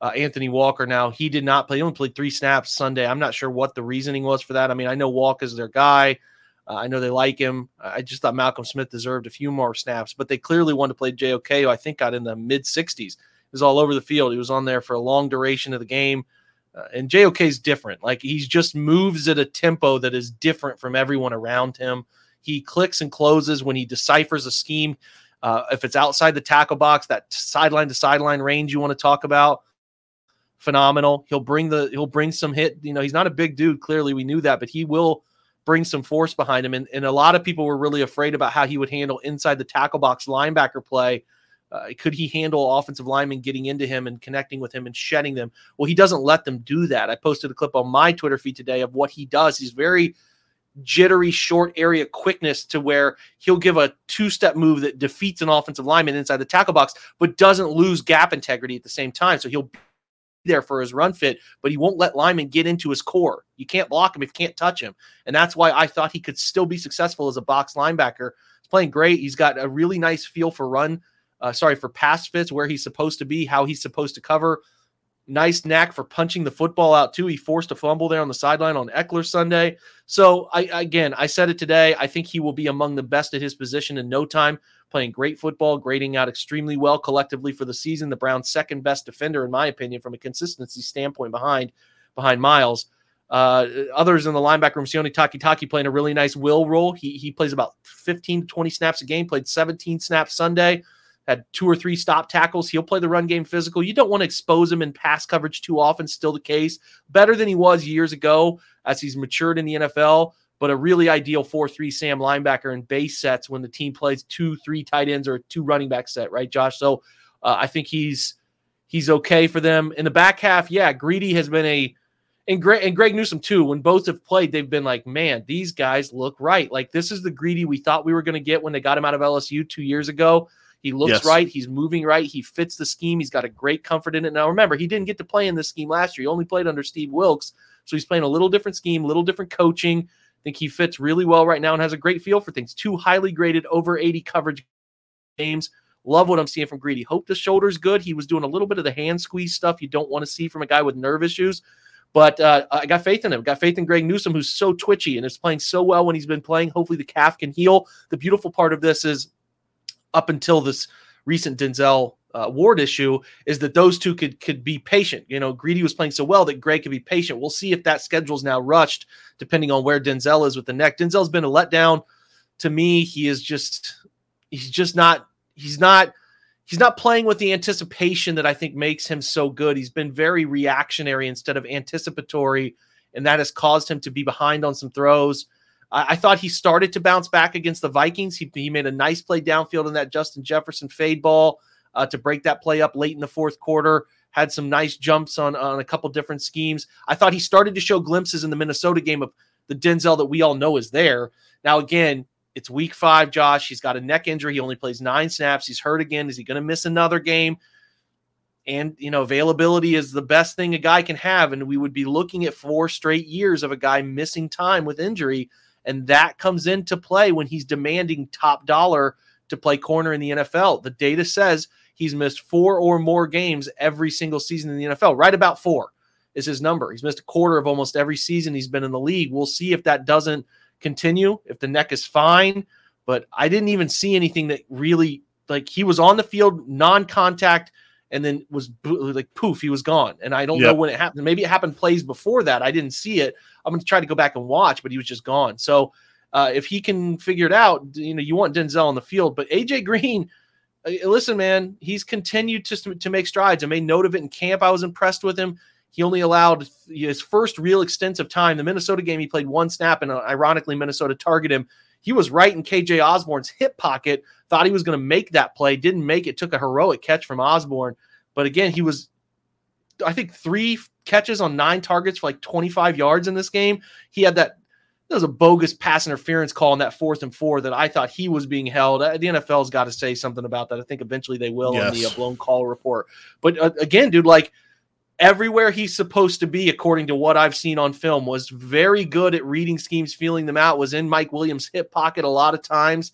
uh, Anthony Walker. Now he did not play; he only played three snaps Sunday. I'm not sure what the reasoning was for that. I mean, I know Walk is their guy. Uh, I know they like him. I just thought Malcolm Smith deserved a few more snaps, but they clearly wanted to play JOK, who I think got in the mid 60s. He was all over the field. He was on there for a long duration of the game. Uh, and JOK is different. Like he just moves at a tempo that is different from everyone around him. He clicks and closes when he deciphers a scheme. Uh, if it's outside the tackle box, that sideline to sideline range you want to talk about, phenomenal. He'll bring the he'll bring some hit. You know, he's not a big dude. Clearly, we knew that, but he will bring some force behind him. And, and a lot of people were really afraid about how he would handle inside the tackle box linebacker play. Uh, could he handle offensive linemen getting into him and connecting with him and shedding them? Well, he doesn't let them do that. I posted a clip on my Twitter feed today of what he does. He's very jittery, short area quickness to where he'll give a two step move that defeats an offensive lineman inside the tackle box, but doesn't lose gap integrity at the same time. So he'll there for his run fit, but he won't let Lyman get into his core. You can't block him if you can't touch him. And that's why I thought he could still be successful as a box linebacker. He's playing great. He's got a really nice feel for run, uh, sorry, for pass fits, where he's supposed to be, how he's supposed to cover. Nice knack for punching the football out, too. He forced a fumble there on the sideline on Ekeler Sunday. So, I again, I said it today. I think he will be among the best at his position in no time playing great football, grading out extremely well collectively for the season. The Browns' second best defender, in my opinion, from a consistency standpoint, behind behind Myles. Uh, others in the linebacker room, Sione Takitaki playing a really nice will role. He he plays about 15 to 20 snaps a game. Played 17 snaps Sunday. Had two or three stop tackles. He'll play the run game physical. You don't want to expose him in pass coverage too often. Still the case. Better than he was years ago as he's matured in the NFL but a really ideal 4-3 Sam linebacker in base sets when the team plays two, three tight ends or two running back set, right, Josh? So uh, I think he's he's okay for them in the back half. Yeah, Greedy has been a and Greg and Greg Newsome too. When both have played, they've been like, man, these guys look right. Like this is the Greedy we thought we were going to get when they got him out of LSU two years ago. He looks yes. right. He's moving right. He fits the scheme. He's got a great comfort in it. Now, remember, he didn't get to play in this scheme last year. He only played under Steve Wilks. So he's playing a little different scheme, a little different coaching I think he fits really well right now and has a great feel for things. Two highly graded over 80 coverage games. Love what I'm seeing from Greedy. Hope the shoulder's good. He was doing a little bit of the hand squeeze stuff you don't want to see from a guy with nerve issues. But uh, I got faith in him. Got faith in Greg Newsome, who's so twitchy and is playing so well when he's been playing. Hopefully the calf can heal. The beautiful part of this is up until this recent Denzel uh, Ward issue is that those two could could be patient. You know, Greedy was playing so well that Greg could be patient. We'll see if that schedule's now rushed, depending on where Denzel is with the neck. Denzel's been a letdown to me. He is just he's just not he's not he's not playing with the anticipation that I think makes him so good. He's been very reactionary instead of anticipatory, and that has caused him to be behind on some throws. I, I thought he started to bounce back against the Vikings. He, he made a nice play downfield in that Justin Jefferson fade ball uh, to break that play up late in the fourth quarter. Had some nice jumps on on a couple different schemes. I thought he started to show glimpses in the Minnesota game of the Denzel that we all know is there. Now again, it's week five, Josh. He's got a neck injury. He only plays nine snaps. He's hurt again. Is he going to miss another game? And you know, availability is the best thing a guy can have, and we would be looking at four straight years of a guy missing time with injury, and that comes into play when he's demanding top dollar to play corner in the NFL. The data says He's missed four or more games every single season in the NFL. Right about four is his number. He's missed a quarter of almost every season he's been in the league. We'll see if that doesn't continue, if the neck is fine. But I didn't even see anything that really, like, he was on the field, non contact, and then was like poof, he was gone. And I don't yep. know when it happened. Maybe it happened plays before that. I didn't see it. I'm going to try to go back and watch, but he was just gone. So, uh, if he can figure it out, you know, you want Denzel on the field, but AJ Green uh, listen, man, he's continued to, to make strides. I made note of it in camp. I was impressed with him. He only allowed his first real extensive time. The Minnesota game, he played one snap, and uh, ironically, Minnesota targeted him. He was right in KJ Osborn's hip pocket. Thought he was going to make that play, didn't make it. Took a heroic catch from Osborne. but again, he was, I think, three catches on nine targets for like 25 yards in this game. He had that there was a bogus pass interference call in that fourth and four that I thought he was being held. Uh, the NFL's got to say something about that. I think eventually they will yes. in the uh, blown call report. But uh, again, dude, like everywhere he's supposed to be, according to what I've seen on film, was very good at reading schemes, feeling them out. Was in Mike Williams' hip pocket a lot of times.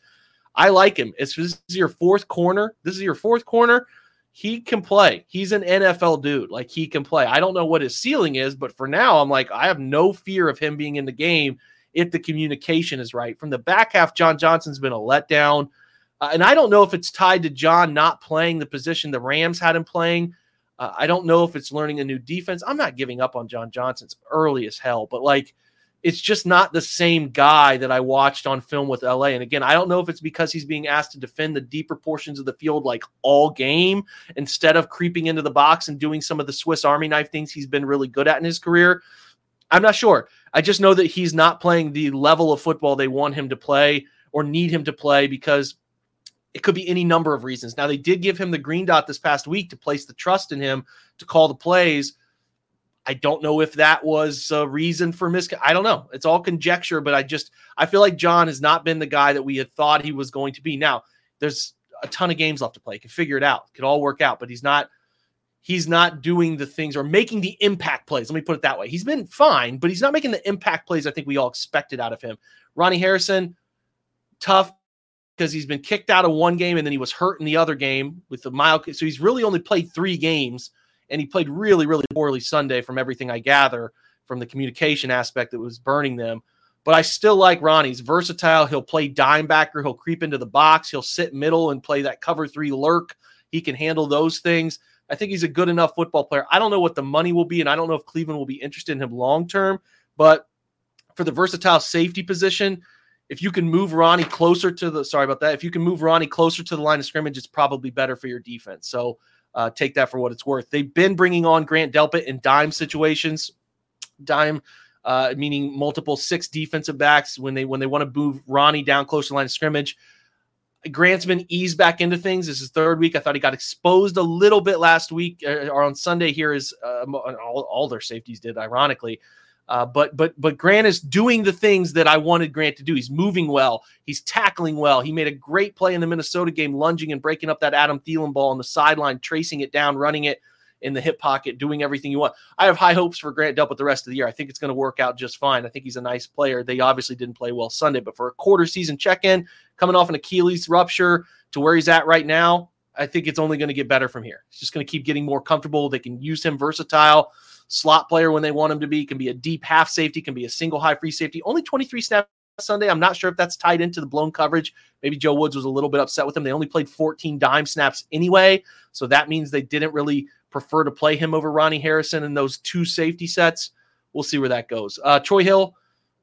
I like him. It's this is your fourth corner. This is your fourth corner. He can play. He's an NFL dude. Like he can play. I don't know what his ceiling is, but for now, I'm like, I have no fear of him being in the game if the communication is right. From the back half, John Johnson's been a letdown. Uh, and I don't know if it's tied to John not playing the position the Rams had him playing. Uh, I don't know if it's learning a new defense. I'm not giving up on John Johnson's early as hell, but like it's just not the same guy that I watched on film with LA. And again, I don't know if it's because he's being asked to defend the deeper portions of the field like all game instead of creeping into the box and doing some of the Swiss Army knife things he's been really good at in his career. I'm not sure. I just know that he's not playing the level of football they want him to play or need him to play because it could be any number of reasons. Now, they did give him the green dot this past week to place the trust in him to call the plays. I don't know if that was a reason for mis. I don't know. It's all conjecture, but I just I feel like John has not been the guy that we had thought he was going to be. Now, there's a ton of games left to play. He Can figure it out. It Could all work out, but he's not. He's not doing the things or making the impact plays. Let me put it that way. He's been fine, but he's not making the impact plays I think we all expected out of him. Ronnie Harrison, tough because he's been kicked out of one game and then he was hurt in the other game with the mild. So he's really only played three games and he played really, really poorly Sunday from everything I gather from the communication aspect that was burning them. But I still like Ronnie. He's versatile. He'll play dime backer. He'll creep into the box. He'll sit middle and play that cover three lurk. He can handle those things. I think he's a good enough football player. I don't know what the money will be, and I don't know if Cleveland will be interested in him long term. But for the versatile safety position, if you can move Ronnie closer to the sorry about that, if you can move Ronnie closer to the line of scrimmage, it's probably better for your defense. So uh, take that for what it's worth. They've been bringing on Grant Delpit in dime situations, dime uh, meaning multiple six defensive backs when they when they want to move Ronnie down close to the line of scrimmage. Grant's been eased back into things. This is third week. I thought he got exposed a little bit last week uh, or on Sunday. Here is uh, all, all their safeties did, ironically. Uh, but but but Grant is doing the things that I wanted Grant to do. He's moving well. He's tackling well. He made a great play in the Minnesota game, lunging and breaking up that Adam Thielen ball on the sideline, tracing it down, running it in the hip pocket, doing everything you want. I have high hopes for Grant Delpit the rest of the year. I think it's going to work out just fine. I think he's a nice player. They obviously didn't play well Sunday, but for a quarter season check in, coming off an Achilles rupture to where he's at right now, I think it's only going to get better from here. He's just going to keep getting more comfortable. They can use him versatile slot player when they want him to be, can be a deep half safety, can be a single high free safety. Only 23 snaps Sunday. I'm not sure if that's tied into the blown coverage. Maybe Joe Woods was a little bit upset with him. They only played 14 dime snaps anyway. So that means they didn't really prefer to play him over Ronnie Harrison in those two safety sets. We'll see where that goes. Uh, Troy Hill,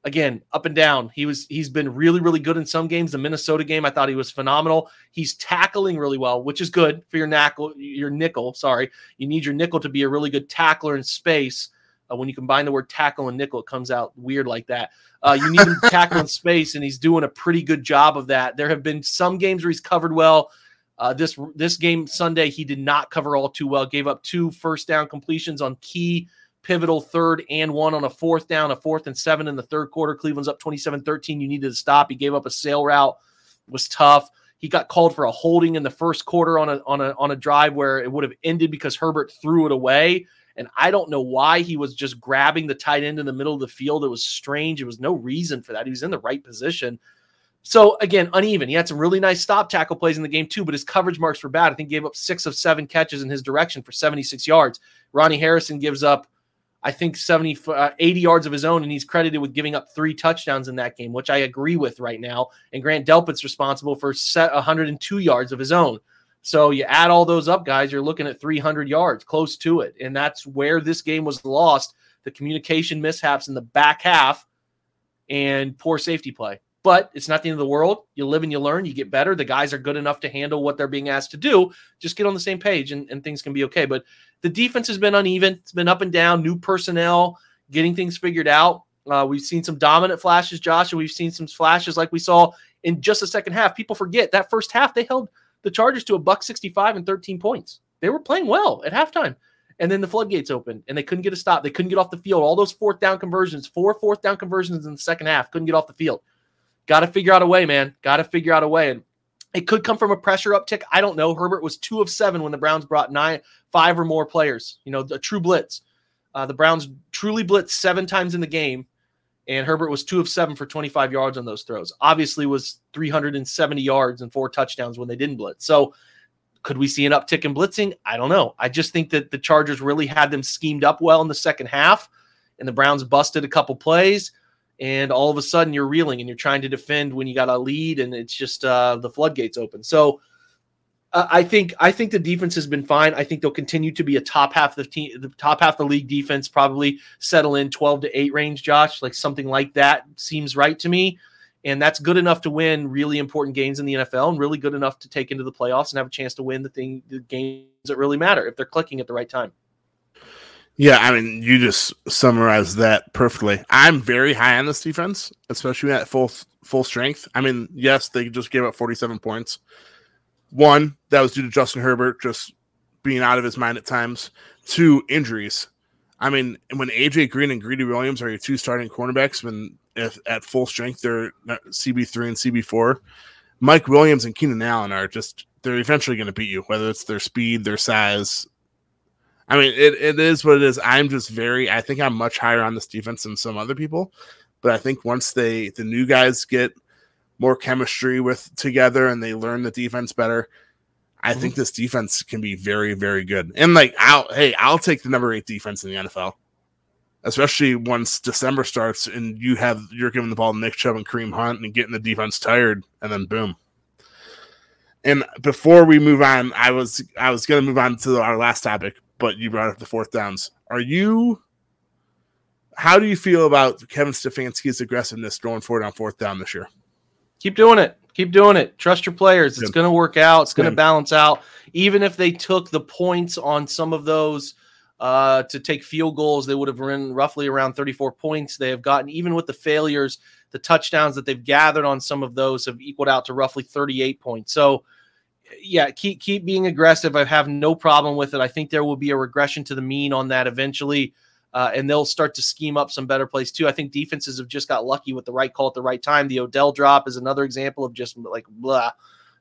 again up and down. He was he's been really really good in some games. The minnesota game i thought he was phenomenal. He's tackling really well which is good for your nickel your nickel sorry. You need your nickel to be a really good tackler in space. Uh, when you combine the word tackle and nickel it comes out weird like that. Uh, you need him to tackle in [LAUGHS] space and he's doing a pretty good job of that. There have been some games where he's covered well. Uh, this this game sunday he did not cover all too well. Gave up two first down completions on key pivotal third and one on a fourth down, a fourth and seven in the third quarter. Cleveland's up 27 13. You needed to stop. He gave up a sail route, it was tough. He got called for a holding in the first quarter on a on a on a drive where it would have ended because Herbert threw it away. And I don't know why he was just grabbing the tight end in the middle of the field. It was strange. It was no reason for that. He was in the right position. So again, uneven. He had some really nice stop tackle plays in the game too, but his coverage marks were bad. I think he gave up six of seven catches in his direction for 76 yards. Ronnie Harrison gives up I think 70, uh, 80 yards of his own, and he's credited with giving up three touchdowns in that game, which I agree with right now. And Grant Delpit's responsible for set 102 yards of his own. So you add all those up, guys, you're looking at 300 yards, close to it. And that's where this game was lost the communication mishaps in the back half and poor safety play. But it's not the end of the world. You live and you learn, you get better. The guys are good enough to handle what they're being asked to do. Just get on the same page and, and things can be okay. But the defense has been uneven. It's been up and down, new personnel, getting things figured out. Uh, we've seen some dominant flashes, Josh, and we've seen some flashes like we saw in just the second half. People forget that first half they held the Chargers to a buck 65 and 13 points. They were playing well at halftime. And then the floodgates opened and they couldn't get a stop. They couldn't get off the field. All those fourth down conversions, four fourth down conversions in the second half, couldn't get off the field. Got to figure out a way, man. Got to figure out a way. And it could come from a pressure uptick. I don't know. Herbert was two of seven when the Browns brought nine, five or more players. You know, a true blitz. Uh, the Browns truly blitzed seven times in the game, and Herbert was two of seven for 25 yards on those throws. Obviously, was 370 yards and four touchdowns when they didn't blitz. So, could we see an uptick in blitzing? I don't know. I just think that the Chargers really had them schemed up well in the second half, and the Browns busted a couple plays and all of a sudden you're reeling and you're trying to defend when you got a lead and it's just uh, the floodgates open. So Uh, I think I think the defense has been fine. I think they'll continue to be a top half of the team, the top half the league defense. Probably settle in twelve to eight range, Josh, like something like that seems right to me, and that's good enough to win really important games in the NFL, and really good enough to take into the playoffs and have a chance to win the thing, the games that really matter if they're clicking at the right time. Yeah, I mean, you just summarized that perfectly. I'm very high on this defense, especially at full full strength. I mean, yes, they just gave up 47 points. One, that was due to Justin Herbert just being out of his mind at times. Two, injuries. I mean, when AJ Green and Greedy Williams are your two starting cornerbacks, when if at full strength they're CB3 and CB4, Mike Williams and Keenan Allen are just they're eventually going to beat you, whether it's their speed, their size, I mean, it, it is what it is. I'm just very, I think I'm much higher on this defense than some other people. But I think once they, the new guys get more chemistry with together and they learn the defense better, I mm-hmm. think this defense can be very, very good. And like, I'll, hey, I'll take the number eight defense in the NFL, especially once December starts and you have, you're giving the ball to Nick Chubb and Kareem Hunt and getting the defense tired, and then boom. And before we move on, I was I was going to move on to our last topic, but you brought up the fourth downs. Are you? How do you feel about Kevin Stefanski's aggressiveness going forward on fourth down this year? Keep doing it. Keep doing it. Trust your players. It's going to work out. It's going to balance out. Even if they took the points on some of those uh, to take field goals, they would have run roughly around 34 points. They have gotten, even with the failures, the touchdowns that they've gathered on some of those have equaled out to roughly 38 points. So yeah, keep keep being aggressive. I have no problem with it. I think there will be a regression to the mean on that eventually, uh, and they'll start to scheme up some better plays too. I think defenses have just got lucky with the right call at the right time. The Odell drop is another example of just like blah.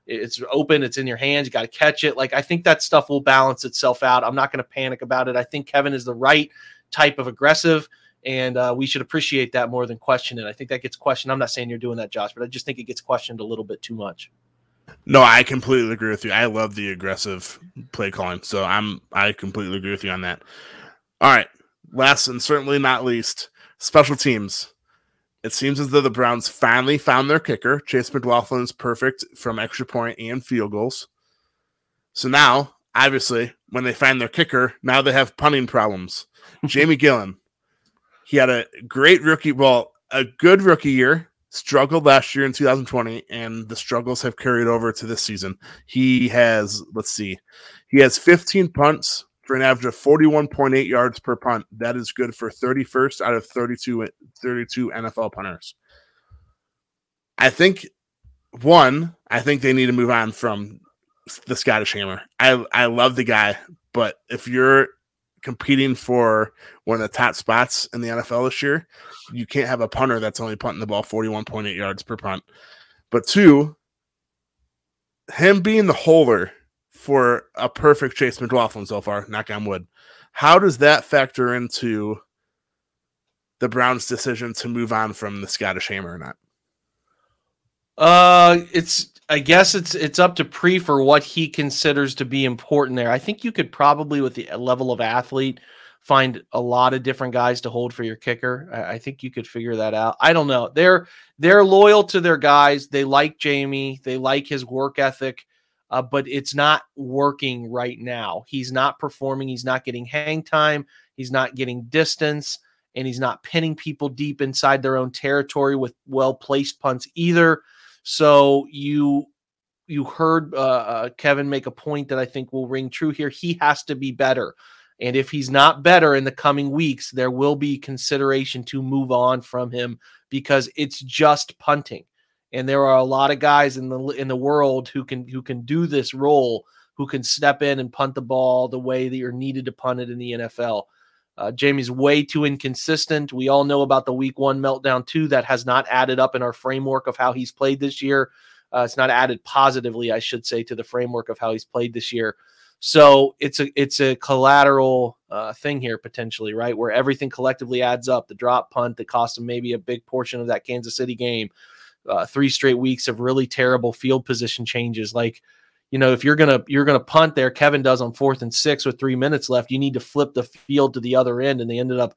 It's open. It's in your hands. You got to catch it. Like I think that stuff will balance itself out. I'm not going to panic about it. I think Kevin is the right type of aggressive and uh, we should appreciate that more than question it. I think that gets questioned. I'm not saying you're doing that, Josh, but I just think it gets questioned a little bit too much. No, I completely agree with you. I love the aggressive play calling. So I'm I completely agree with you on that. All right. Last and certainly not least, special teams. It seems as though the Browns finally found their kicker. Chase McLaughlin's perfect from extra point and field goals. So now, obviously, when they find their kicker, now they have punting problems. [LAUGHS] Jamie Gillan, he had a great rookie, well, a good rookie year, struggled last year in 2020 and the struggles have carried over to this season. He has, let's see, he has 15 punts for an average of 41.8 yards per punt. That is good for 31st out of 32 32 NFL punters. I think one, I think they need to move on from the Scottish Hammer. I I love the guy, but if you're competing for one of the top spots in the NFL this year, you can't have a punter that's only punting the ball 41.8 yards per punt. But two, him being the holder for a perfect Chase McLaughlin so far, knock on wood, how does that factor into the Browns' decision to move on from the Scottish Hammer or not? Uh, it's I guess it's it's up to Pre for what he considers to be important there. I think you could probably, with the level of athlete, find a lot of different guys to hold for your kicker. I, I, think you could figure that out. I don't know. They're they're loyal to their guys. They like Jamie. They like his work ethic. Uh, but it's not working right now. He's not performing. He's not getting hang time. He's not getting distance, and he's not pinning people deep inside their own territory with well placed punts either. So you you heard uh, uh, Kevin make a point that I think will ring true here. He has to be better. And if he's not better in the coming weeks, there will be consideration to move on from him because it's just punting. And there are a lot of guys in the in the world who can who can do this role, who can step in and punt the ball the way that you're needed to punt it in the NFL. Uh, Jamie's way too inconsistent. We all know about the week one meltdown, too. That has not added up in our framework of how he's played this year. Uh, it's not added positively, I should say, to the framework of how he's played this year. So it's a it's a collateral uh, thing here potentially, right? Where everything collectively adds up. The drop punt that cost him maybe a big portion of that Kansas City game. Uh, three straight weeks of really terrible field position changes. Like you know, if you're gonna you're gonna punt there, Kevin does on fourth and six with three minutes left, you need to flip the field to the other end, and they ended up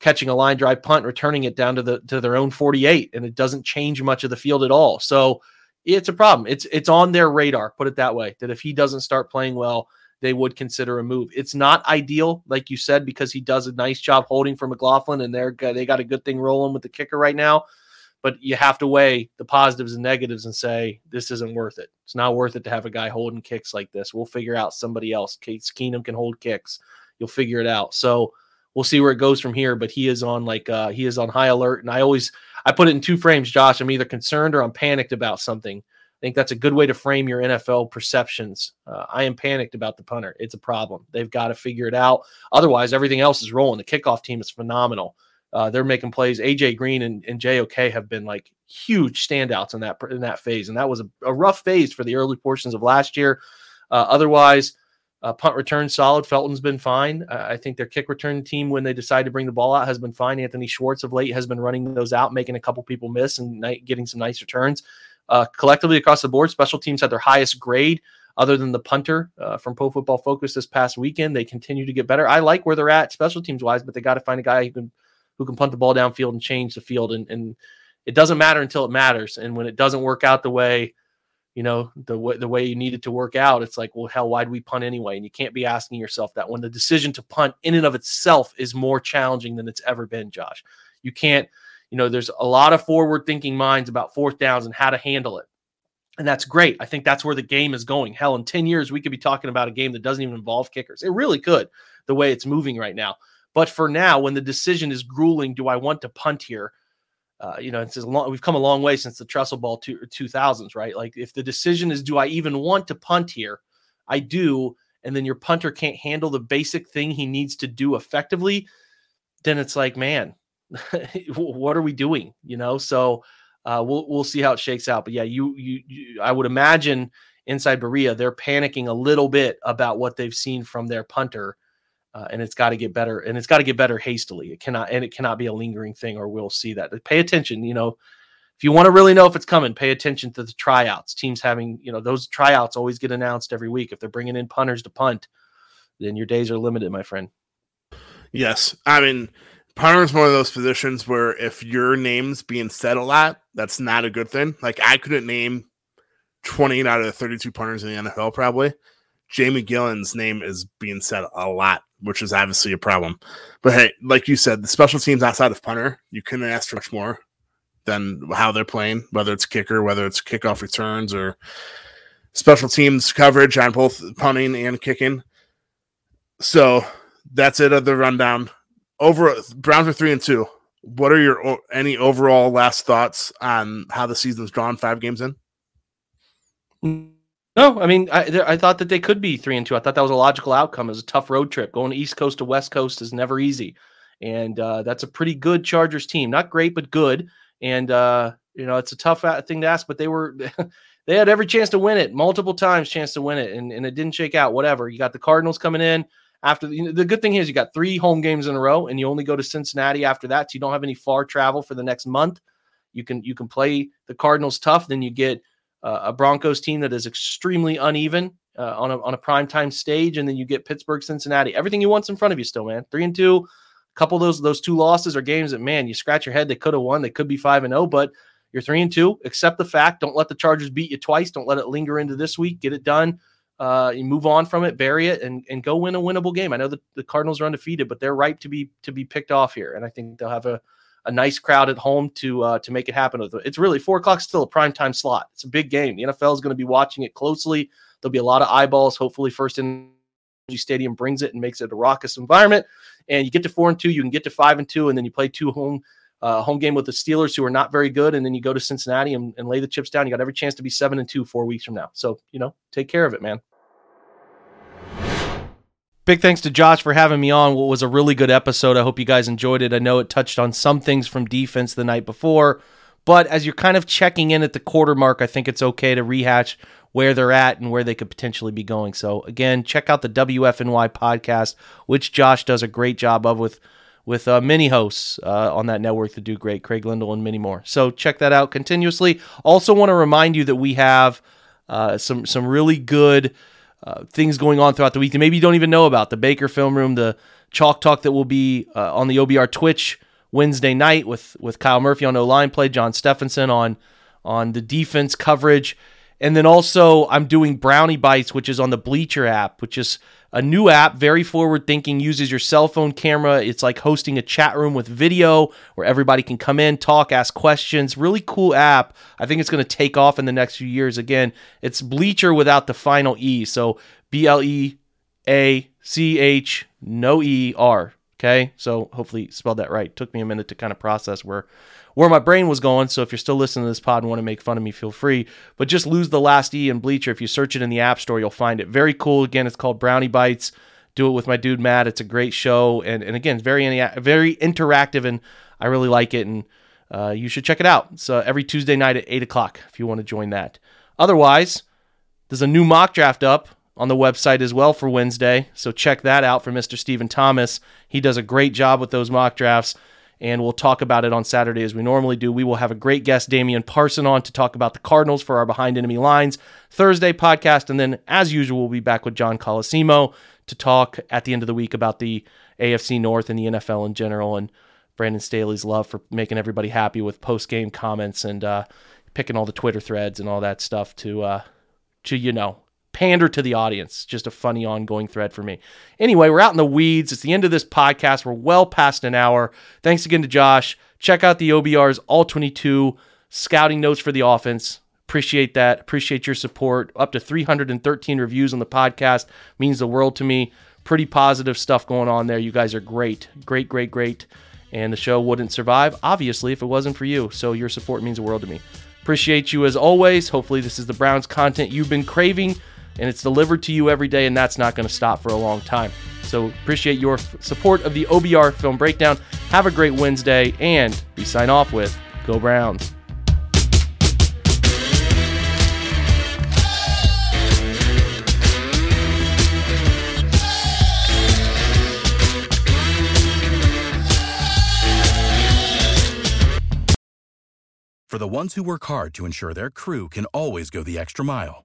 catching a line drive punt, returning it down to the to their own 48, and it doesn't change much of the field at all. So it's a problem. It's it's on their radar. Put it that way. That if he doesn't start playing well, they would consider a move. It's not ideal, like you said, because he does a nice job holding for McLaughlin, and they're they got a good thing rolling with the kicker right now. But you have to weigh the positives and negatives and say this isn't worth it. It's not worth it to have a guy holding kicks like this. We'll figure out somebody else. Case Keenum can hold kicks. You'll figure it out. So we'll see where it goes from here. But he is on like uh, he is on high alert, and I always I put it in two frames, Josh. I'm either concerned or I'm panicked about something I think that's a good way to frame your NFL perceptions. Uh, I am panicked about the punter. It's a problem. They've got to figure it out. Otherwise, everything else is rolling. The kickoff team is phenomenal. Uh, they're making plays. AJ Green and, and JOK have been like huge standouts in that in that phase, and that was a, a rough phase for the early portions of last year. Uh, otherwise, uh, punt return solid. Felton's been fine. I think their kick return team, when they decide to bring the ball out, has been fine. Anthony Schwartz of late has been running those out, making a couple people miss and getting some nice returns. Uh, collectively across the board, special teams had their highest grade other than the punter uh, from Pro Football Focus this past weekend. They continue to get better. I like where they're at special teams wise, but they got to find a guy who can who can punt the ball downfield and change the field. And, and it doesn't matter until it matters. And when it doesn't work out the way you know the way the way you need it to work out, it's like, well, hell, why'd we punt anyway? And you can't be asking yourself that when the decision to punt in and of itself is more challenging than it's ever been, Josh. You can't you know, there's a lot of forward thinking minds about fourth downs and how to handle it. And that's great. I think that's where the game is going. Hell, in 10 years, we could be talking about a game that doesn't even involve kickers. It really could, the way it's moving right now. But for now, when the decision is grueling, do I want to punt here? Uh, you know, it's a long, we've come a long way since the Tressel ball two, 2000s, right? Like if the decision is, do I even want to punt here? I do. And then your punter can't handle the basic thing he needs to do effectively. Then it's like, man, [LAUGHS] what are we doing? You know, so uh, we'll we'll see how it shakes out. But yeah, you, you, you I would imagine inside Berea they're panicking a little bit about what they've seen from their punter, uh, and it's got to get better. And it's got to get better hastily. It cannot and it cannot be a lingering thing, or we'll see that. Pay attention. You know, if you want to really know if it's coming, pay attention to the tryouts. Teams having you know those tryouts always get announced every week. If they're bringing in punters to punt, then your days are limited, my friend. Yes, I mean punter is one of those positions where if your name's being said a lot, that's not a good thing. Like I couldn't name 28 out of the 32 punters in the NFL probably. Jamie Gillan's name is being said a lot, which is obviously a problem. But hey, like you said, the special teams outside of punter, you couldn't ask for much more than how they're playing, whether it's kicker, whether it's kickoff returns or special teams coverage on both punting and kicking. So that's it of the rundown over Browns are three and two. What are your any overall last thoughts on how the season's drawn? Five games in. Mm. No, I mean, I, I thought that they could be three and two. I thought that was a logical outcome. It was a tough road trip. Going East Coast to West Coast is never easy, and uh, that's a pretty good Chargers team. Not great, but good. And uh, you know, it's a tough uh, thing to ask, but they were [LAUGHS] they had every chance to win it, multiple times chance to win it, and, and it didn't shake out. Whatever. You got the Cardinals coming in after the, you know, the good thing is you got three home games in a row and you only go to Cincinnati after that. So you don't have any far travel for the next month. You can, you can play the Cardinals tough. Then you get uh, a Broncos team that is extremely uneven uh, on a, on a prime time stage. And then you get Pittsburgh, Cincinnati, everything you want's in front of you still, man. Three and two, a couple of those, those two losses are games that, man, you scratch your head. They could have won. They could be five and oh, but you're three and two. Accept the fact. Don't let the Chargers beat you twice. Don't let it linger into this week. Get it done uh, you move on from it, bury it, and and go win a winnable game. I know the, the Cardinals are undefeated, but they're ripe to be to be picked off here, and I think they'll have a, a nice crowd at home to uh, to make it happen. It's really four o'clock still a prime time slot. It's a big game. The NFL is going to be watching it closely. There'll be a lot of eyeballs. Hopefully, First Energy Stadium brings it and makes it a raucous environment. And you get to four and two, you can get to five and two, and then you play two home uh, home game with the Steelers, who are not very good, and then you go to Cincinnati and, and lay the chips down. You got every chance to be seven and two four weeks from now. So you know, take care of it, man. Big thanks to Josh for having me on. What was a really good episode. I hope you guys enjoyed it. I know it touched on some things from defense the night before, but as you're kind of checking in at the quarter mark, I think it's okay to rehash where they're at and where they could potentially be going. So again, check out the WFNY podcast, which Josh does a great job of with with uh, many hosts uh, on that network that do great, Craig Lyndall and many more. So check that out continuously. Also, want to remind you that we have uh, some some really good uh, things going on throughout the week that maybe you don't even know about. The Baker Film Room, the Chalk Talk that will be uh, on the OBR Twitch Wednesday night with with Kyle Murphy on O line play, John Stephenson on on the defense coverage. And then also, I'm doing Brownie Bites, which is on the Bleacher app, which is a new app, very forward thinking, uses your cell phone camera. It's like hosting a chat room with video where everybody can come in, talk, ask questions. Really cool app. I think it's going to take off in the next few years. Again, it's Bleacher without the final E. So B L E A C H, no E R. Okay. So hopefully spelled that right. Took me a minute to kind of process where where my brain was going. So if you're still listening to this pod and want to make fun of me, feel free. But just lose the last E in Bleacher. If you search it in the App Store, you'll find it. Very cool. Again, it's called Brownie Bites. Do it with my dude Matt. It's a great show, and and again, very very interactive, and I really like it. And uh, you should check it out. So every Tuesday night at eight o'clock if you want to join that. Otherwise, there's a new mock draft up on the website as well for Wednesday. So check that out for Mr. Stephen Thomas. He does a great job with those mock drafts and we'll talk about it on Saturday as we normally do. We will have a great guest, Damian Parson, on to talk about the Cardinals for our Behind Enemy Lines Thursday podcast. And then, as usual, we'll be back with John Colosimo to talk at the end of the week about the AFC North and the NFL in general and Brandon Staley's love for making everybody happy with post game comments and uh, picking all the Twitter threads and all that stuff to, uh, to you know, pander to the audience. Just a funny ongoing thread for me. Anyway, we're out in the weeds. It's the end of this podcast. We're well past an hour. Thanks again to Josh. Check out the OBR's All 22 scouting notes for the offense. Appreciate that. Appreciate your support. Up to 313 reviews on the podcast means the world to me. Pretty positive stuff going on there. You guys are great. Great, great, great. And the show wouldn't survive, obviously, if it wasn't for you. So your support means the world to me. Appreciate you as always. Hopefully, this is the Browns content you've been craving and it's delivered to you every day, and that's not going to stop for a long time. So appreciate your f- support of the OBR Film Breakdown. Have a great Wednesday, and we sign off with Go Browns. For the ones who work hard to ensure their crew can always go the extra mile